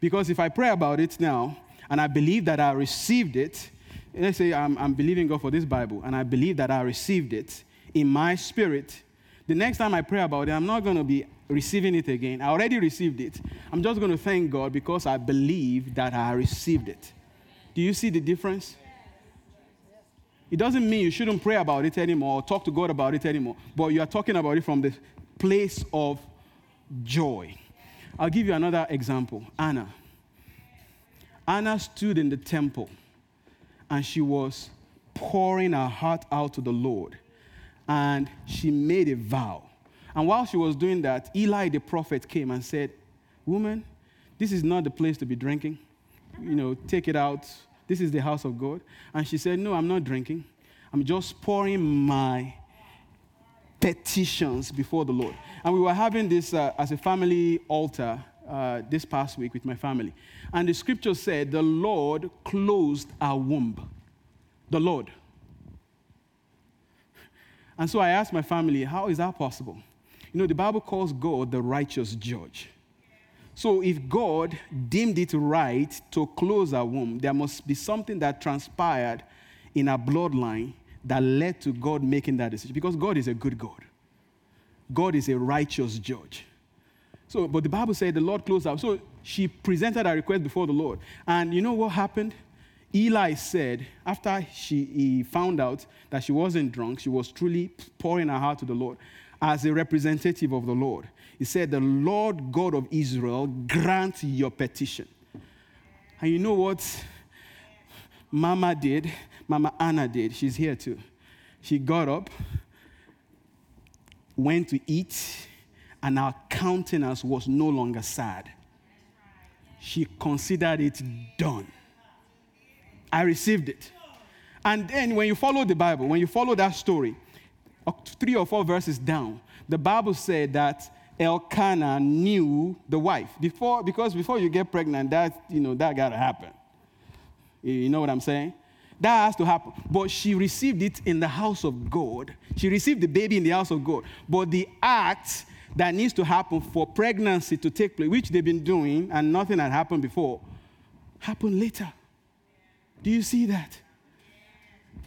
Because if I pray about it now and I believe that I received it, let's say I'm, I'm believing God for this Bible and I believe that I received it in my spirit, the next time I pray about it, I'm not going to be receiving it again. I already received it. I'm just going to thank God because I believe that I received it. Do you see the difference? It doesn't mean you shouldn't pray about it anymore or talk to God about it anymore, but you are talking about it from the place of joy. I'll give you another example Anna. Anna stood in the temple and she was pouring her heart out to the Lord. And she made a vow. And while she was doing that, Eli the prophet came and said, Woman, this is not the place to be drinking. You know, take it out. This is the house of God. And she said, No, I'm not drinking. I'm just pouring my petitions before the Lord. And we were having this uh, as a family altar uh, this past week with my family. And the scripture said, The Lord closed our womb. The Lord. And so I asked my family, How is that possible? You know, the Bible calls God the righteous judge. So if God deemed it right to close our womb, there must be something that transpired in our bloodline that led to God making that decision. Because God is a good God, God is a righteous judge. So, but the Bible said the Lord closed out. So she presented a request before the Lord. And you know what happened? Eli said, after she, he found out that she wasn't drunk, she was truly pouring her heart to the Lord as a representative of the Lord. He said, The Lord God of Israel grant your petition. And you know what Mama did? Mama Anna did. She's here too. She got up, went to eat, and our countenance was no longer sad. She considered it done. I received it. And then when you follow the Bible, when you follow that story, uh, three or four verses down, the Bible said that Elkanah knew the wife. Before, because before you get pregnant, that, you know, that gotta happen. You know what I'm saying? That has to happen. But she received it in the house of God. She received the baby in the house of God. But the act that needs to happen for pregnancy to take place, which they've been doing and nothing had happened before, happened later. Do you see that?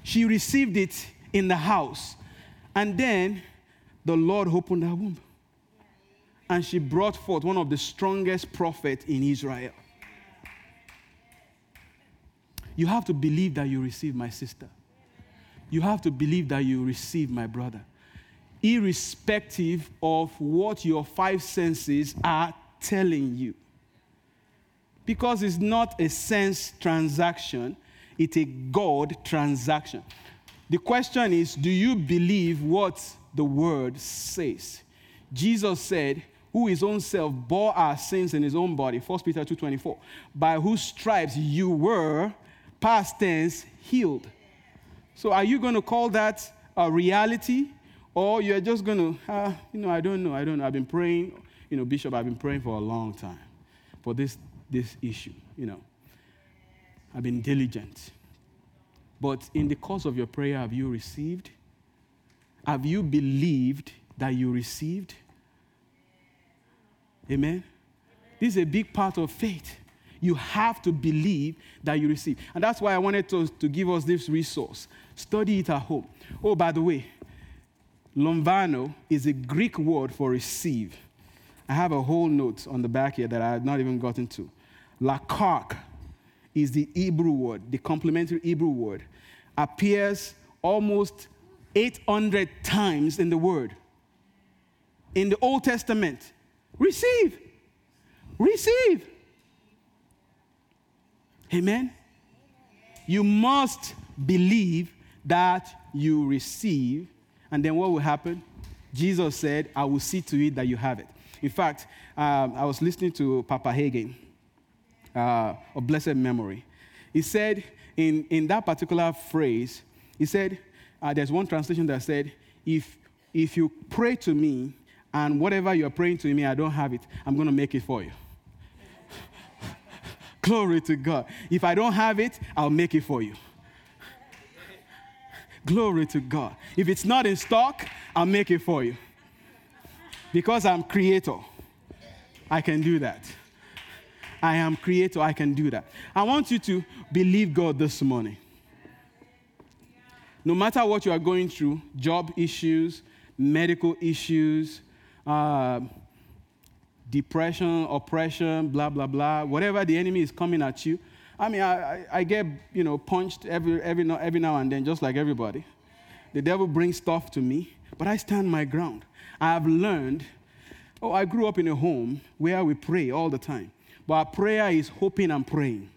She received it in the house. And then the Lord opened her womb. And she brought forth one of the strongest prophets in Israel. You have to believe that you receive my sister. You have to believe that you receive my brother irrespective of what your five senses are telling you. Because it's not a sense transaction, it's a God transaction. The question is do you believe what the word says? Jesus said, who his own self bore our sins in his own body 1 peter 2.24 by whose stripes you were past tense healed so are you going to call that a reality or you're just going to, ah, you know, I don't know, I don't know. I've been praying, you know, Bishop, I've been praying for a long time for this, this issue, you know. I've been diligent. But in the course of your prayer, have you received? Have you believed that you received? Amen? This is a big part of faith. You have to believe that you receive. And that's why I wanted to, to give us this resource. Study it at home. Oh, by the way, lambano is a Greek word for receive. I have a whole note on the back here that I have not even gotten to. Lakak is the Hebrew word, the complementary Hebrew word, appears almost 800 times in the word. In the Old Testament, receive, receive. Amen. You must believe that you receive, and then what will happen? Jesus said, I will see to it that you have it. In fact, um, I was listening to Papa Hagin uh, of blessed memory. He said, in, in that particular phrase, he said, uh, there's one translation that said, if, if you pray to me and whatever you're praying to me, I don't have it, I'm going to make it for you. Glory to God. If I don't have it, I'll make it for you. Glory to God. If it's not in stock, I'll make it for you. Because I'm creator, I can do that. I am creator, I can do that. I want you to believe God this morning. No matter what you are going through job issues, medical issues, uh, depression, oppression, blah, blah, blah, whatever the enemy is coming at you. I mean, I, I get, you know, punched every, every, every now and then, just like everybody. The devil brings stuff to me, but I stand my ground. I have learned, oh, I grew up in a home where we pray all the time. But our prayer is hoping and praying.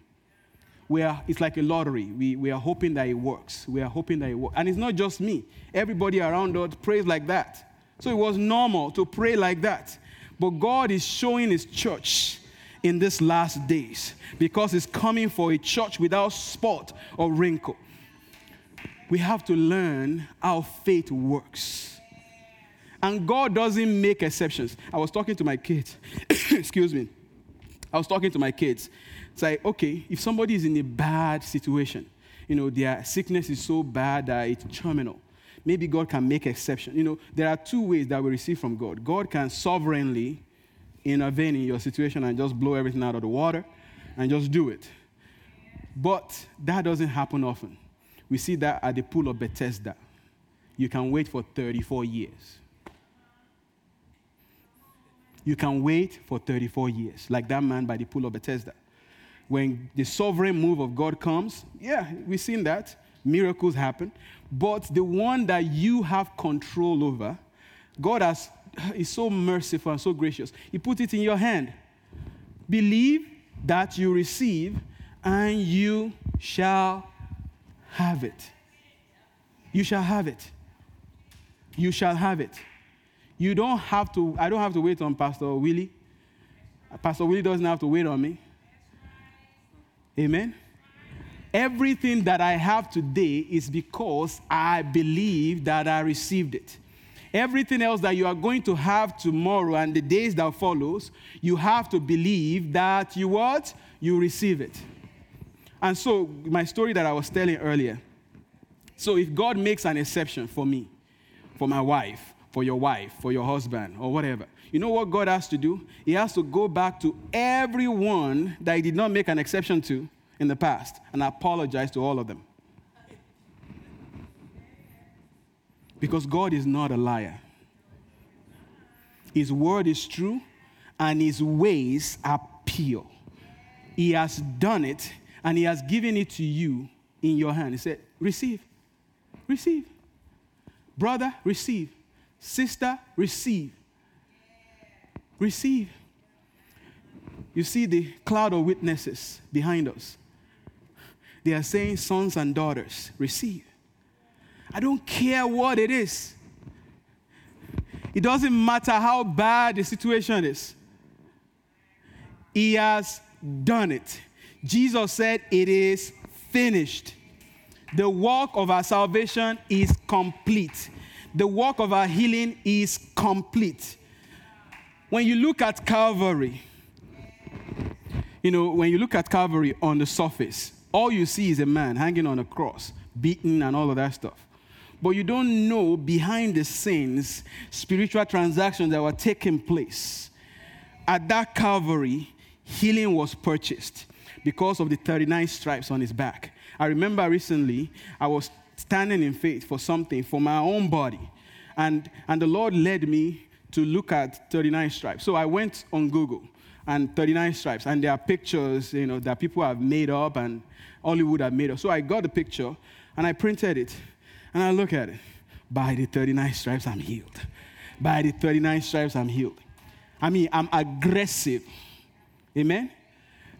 We are, it's like a lottery. We, we are hoping that it works. We are hoping that it works. And it's not just me. Everybody around us prays like that. So it was normal to pray like that. But God is showing His church in these last days because it's coming for a church without spot or wrinkle. We have to learn how faith works. And God doesn't make exceptions. I was talking to my kids, excuse me. I was talking to my kids. It's like, okay, if somebody is in a bad situation, you know, their sickness is so bad that it's terminal, maybe God can make exception. You know, there are two ways that we receive from God. God can sovereignly intervene in your situation and just blow everything out of the water and just do it. But that doesn't happen often. We see that at the pool of Bethesda. You can wait for 34 years. You can wait for 34 years, like that man by the pool of Bethesda. When the sovereign move of God comes, yeah, we've seen that. Miracles happen. But the one that you have control over, God has, is so merciful and so gracious. He put it in your hand. Believe that you receive, and you shall have it. You shall have it. You shall have it. You don't have to, I don't have to wait on Pastor Willie. Pastor Willie doesn't have to wait on me. Amen. Everything that I have today is because I believe that I received it. Everything else that you are going to have tomorrow and the days that follows, you have to believe that you what? You receive it. And so, my story that I was telling earlier. So, if God makes an exception for me, for my wife, for your wife, for your husband, or whatever, you know what God has to do? He has to go back to everyone that He did not make an exception to in the past and apologize to all of them. Because God is not a liar. His word is true and his ways are pure. He has done it and he has given it to you in your hand. He said, Receive, receive. Brother, receive. Sister, receive. Receive. You see the cloud of witnesses behind us. They are saying, Sons and daughters, receive. I don't care what it is. It doesn't matter how bad the situation is. He has done it. Jesus said, It is finished. The work of our salvation is complete. The work of our healing is complete. When you look at Calvary, you know, when you look at Calvary on the surface, all you see is a man hanging on a cross, beaten and all of that stuff. But you don't know behind the scenes spiritual transactions that were taking place. At that Calvary, healing was purchased because of the 39 stripes on his back. I remember recently I was standing in faith for something for my own body, and, and the Lord led me to look at 39 stripes. So I went on Google and 39 stripes, and there are pictures, you know, that people have made up and Hollywood have made up. So I got the picture and I printed it, and I look at it. By the 39 stripes, I'm healed. By the 39 stripes, I'm healed. I mean, I'm aggressive. Amen?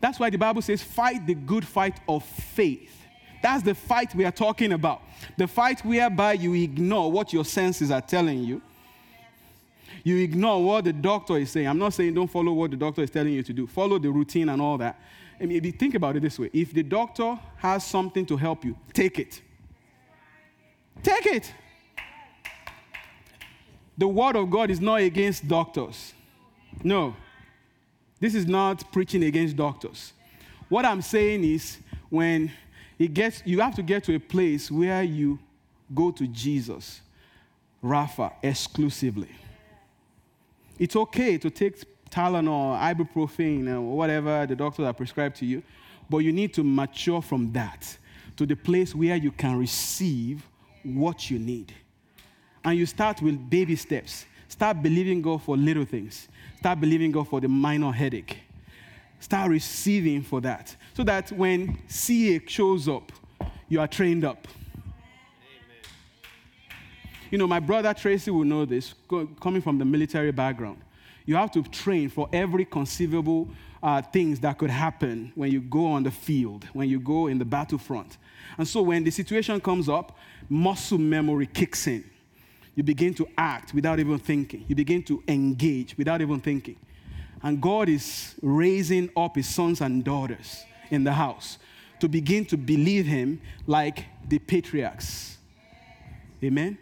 That's why the Bible says, fight the good fight of faith. That's the fight we are talking about. The fight whereby you ignore what your senses are telling you. You ignore what the doctor is saying. I'm not saying don't follow what the doctor is telling you to do. Follow the routine and all that. I mean, think about it this way if the doctor has something to help you, take it. Take it. The word of God is not against doctors. No. This is not preaching against doctors. What I'm saying is when it gets you have to get to a place where you go to Jesus, Rapha exclusively. It's okay to take Tylenol, ibuprofen, or whatever the doctors have prescribed to you, but you need to mature from that to the place where you can receive what you need. And you start with baby steps. Start believing God for little things. Start believing God for the minor headache. Start receiving for that. So that when CA shows up, you are trained up. Amen. You know, my brother Tracy will know this, coming from the military background. You have to train for every conceivable uh, things that could happen when you go on the field, when you go in the battlefront. And so when the situation comes up, muscle memory kicks in. You begin to act without even thinking. You begin to engage without even thinking. And God is raising up his sons and daughters in the house to begin to believe him like the patriarchs. Amen?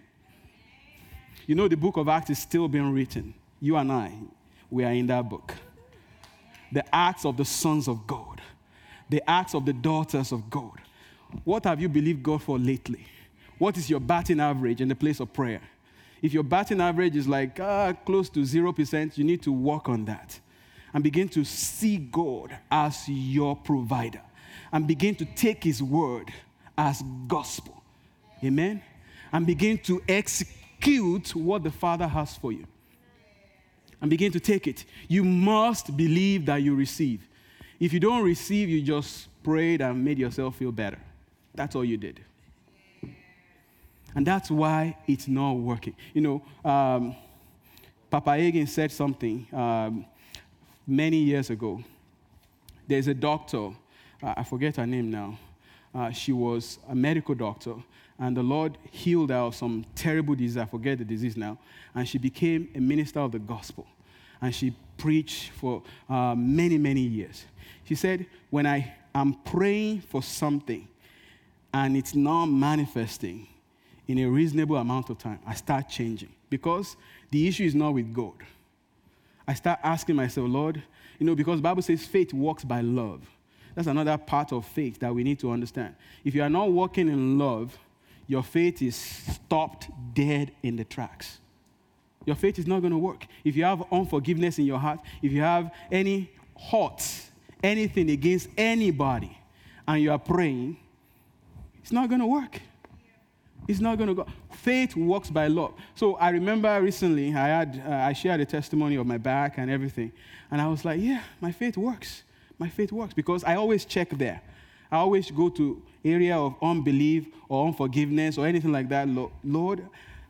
You know, the book of Acts is still being written. You and I, we are in that book. The acts of the sons of God, the acts of the daughters of God. What have you believed God for lately? What is your batting average in the place of prayer? If your batting average is like uh, close to 0%, you need to work on that and begin to see God as your provider and begin to take His word as gospel. Amen? And begin to execute what the Father has for you. And begin to take it. You must believe that you receive. If you don't receive, you just prayed and made yourself feel better. That's all you did. And that's why it's not working. You know, um, Papa Hagin said something um, many years ago. There's a doctor, uh, I forget her name now. Uh, she was a medical doctor, and the Lord healed her of some terrible disease. I forget the disease now. And she became a minister of the gospel. And she preached for uh, many, many years. She said, When I am praying for something and it's not manifesting, in a reasonable amount of time, I start changing. Because the issue is not with God. I start asking myself, Lord, you know, because Bible says faith works by love. That's another part of faith that we need to understand. If you are not walking in love, your faith is stopped dead in the tracks. Your faith is not going to work. If you have unforgiveness in your heart, if you have any hurt, anything against anybody, and you are praying, it's not going to work. It's not going to go. Faith works by love. So I remember recently I had uh, I shared a testimony of my back and everything, and I was like, yeah, my faith works. My faith works because I always check there. I always go to area of unbelief or unforgiveness or anything like that. Lord,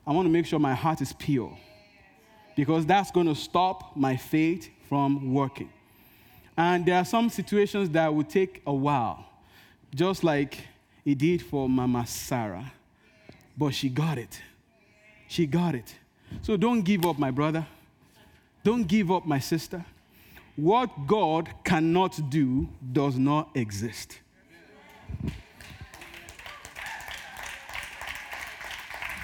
I want to make sure my heart is pure because that's going to stop my faith from working. And there are some situations that will take a while, just like it did for Mama Sarah but she got it. She got it. So don't give up, my brother. Don't give up, my sister. What God cannot do does not exist.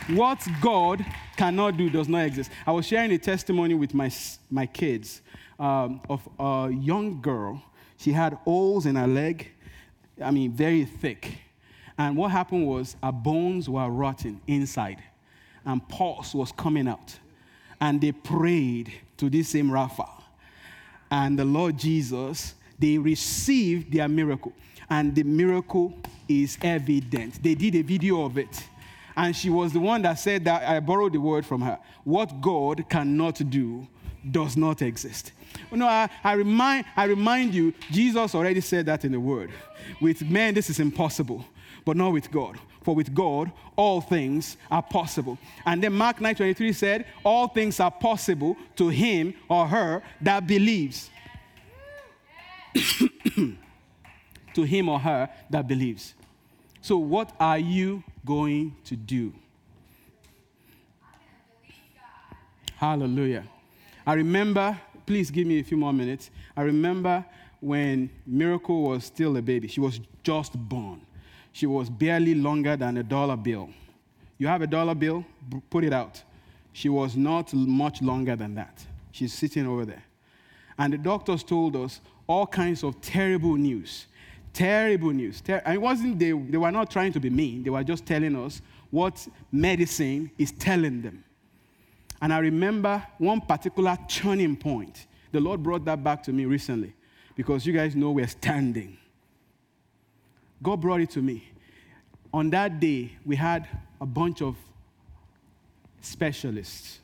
What God cannot do does not exist. I was sharing a testimony with my, my kids um, of a young girl. She had holes in her leg, I mean, very thick. And what happened was our bones were rotting inside, and pus was coming out. And they prayed to this same Rapha. And the Lord Jesus They received their miracle, and the miracle is evident. They did a video of it. And she was the one that said that I borrowed the word from her. What God cannot do does not exist. You know, I, I, remind, I remind you, Jesus already said that in the word. With men, this is impossible, but not with God. For with God, all things are possible. And then Mark 9:23 said, All things are possible to him or her that believes. to him or her that believes. So, what are you going to do? Hallelujah. I remember, please give me a few more minutes. I remember when Miracle was still a baby. She was just born. She was barely longer than a dollar bill. You have a dollar bill? Put it out. She was not much longer than that. She's sitting over there. And the doctors told us all kinds of terrible news. Terrible news. Ter- and it wasn't they, they were not trying to be mean, they were just telling us what medicine is telling them. And I remember one particular turning point. The Lord brought that back to me recently because you guys know we're standing. God brought it to me. On that day, we had a bunch of specialists,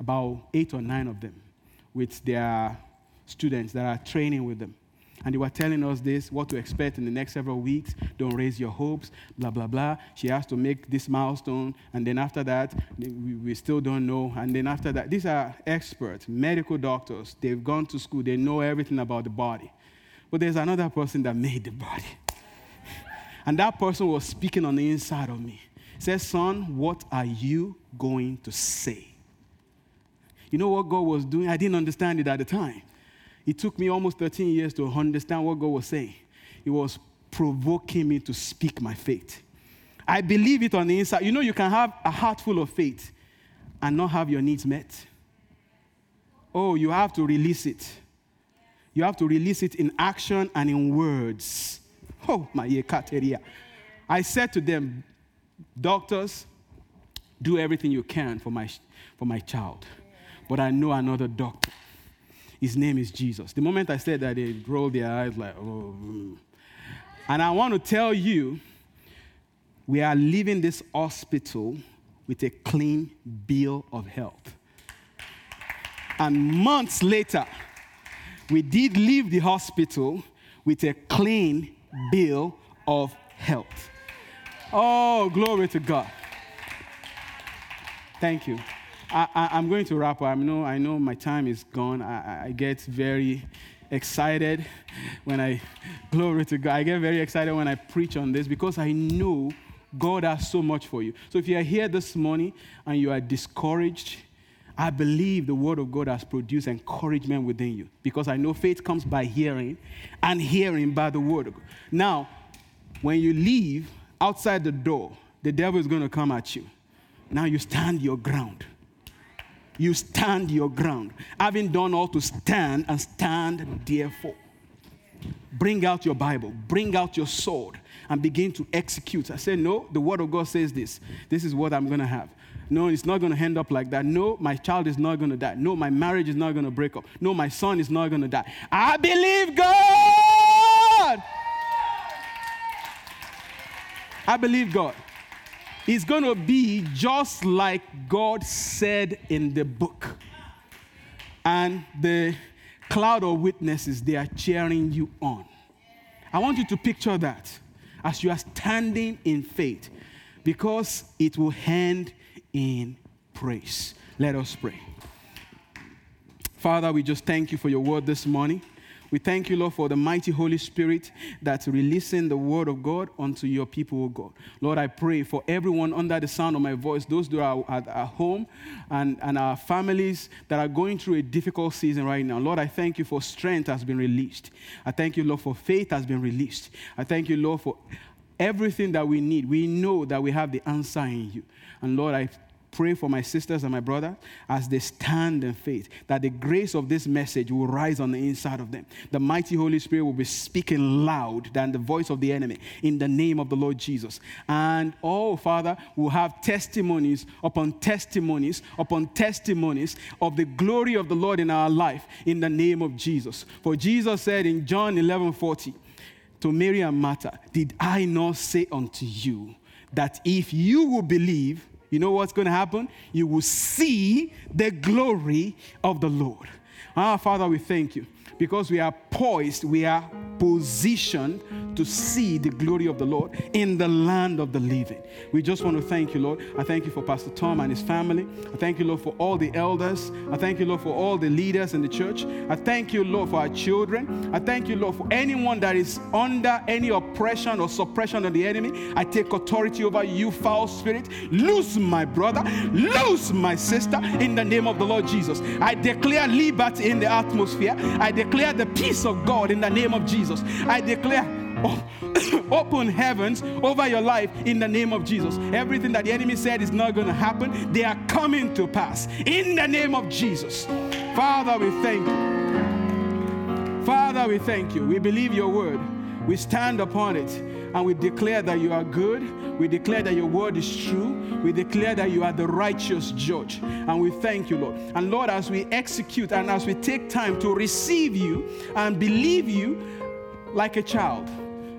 about eight or nine of them, with their students that are training with them. And they were telling us this, what to expect in the next several weeks. Don't raise your hopes, blah, blah, blah. She has to make this milestone. And then after that, we, still don't know. And then after that, these are experts, medical doctors. They've gone to school, they know everything about the body. But there's another person that made the body. And that person was speaking on the inside of me. He says, Son, what are you going to say? You know what God was doing? I didn't understand it at the time. It took me almost 13 years to understand what God was saying. He was provoking me to speak my faith. I believe it on the inside. You know, you can have a heart full of faith and not have your needs met. Oh, you have to release it. You have to release it in action and in words. Oh, my yekateria. I said to them, doctors, do everything you can for my, for my child. But I know another doctor his name is Jesus. The moment I said that, they rolled their eyes like, oh. Mm. And I want to tell you, we are leaving this hospital with a clean bill of health. And months later, we did leave the hospital with a clean bill of health. Oh, glory to God. Thank you. I, am going to wrap up. I know, I know my time is gone. I, I get very excited when I, glory to God, I get very excited when I preach on this because I know God has so much for you. So if you are here this morning and you are discouraged, I believe the word of God has produced encouragement within you because I know faith comes by hearing and hearing by the word of God. Now, when you leave outside the door, the devil is going to come at you. Now you stand your ground you stand your ground. Having done all to stand and stand therefore. Bring out your Bible, bring out your sword, and begin to execute. I said, No, the word of God says this. This is what I'm going to have. No, it's not going to end up like that. No, my child is not going to die. No, my marriage is not going to break up. No, my son is not going to die. I believe God. I believe God It's going to be just like God said in the book. And the cloud of witnesses, they are cheering you on. I want you to picture that as you are standing in faith because it will end in praise. Let us pray. Father, we just thank you for your word this morning. We thank you, Lord, for the mighty Holy Spirit that's releasing the word of God unto your people, O God. Lord, I pray for everyone under the sound of my voice, those that are at, at home and, and our families that are going through a difficult season right now. Lord, I thank you for strength has been released. I thank you, Lord, for faith has been released. I thank you, Lord, for everything that we need. We know that we have the answer in you. And Lord, I pray for my sisters and my brother as they stand in faith, that the grace of this message will rise on the inside of them. The mighty Holy Spirit will be speaking loud than the voice of the enemy in the name of the Lord Jesus. And oh, Father, we'll have testimonies upon testimonies upon testimonies of the glory of the Lord in our life in the name of Jesus. For Jesus said in John 11 40 to Mary and Martha, Did I not say unto you that if you will believe, you know what's going to happen? You will see the glory of the Lord. Ah, Father, we thank you because we are poised, we are positioned to see the glory of the Lord in the land of the living. We just want to thank you, Lord. I thank you for Pastor Tom and his family. I thank you, Lord, for all the elders. I thank you, Lord, for all the leaders in the church. I thank you, Lord, for our children. I thank you, Lord, for anyone that is under any oppression or suppression of the enemy. I take authority over you, foul spirit. Loose my brother, loose my sister in the name of the Lord Jesus. I declare liberty in the atmosphere. I declare the peace of God in the name of Jesus. I declare open heavens over your life in the name of Jesus. Everything that the enemy said is not going to happen, they are coming to pass in the name of Jesus. Father, we thank you. Father, we thank you. We believe your word. We stand upon it and we declare that you are good. We declare that your word is true. We declare that you are the righteous judge. And we thank you, Lord. And Lord, as we execute and as we take time to receive you and believe you like a child,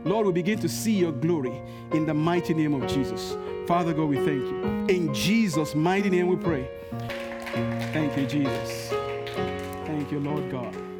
Lord, we begin to see your glory in the mighty name of Jesus. Father God, we thank you. In Jesus' mighty name we pray. Thank you, Jesus. Thank you, Lord God.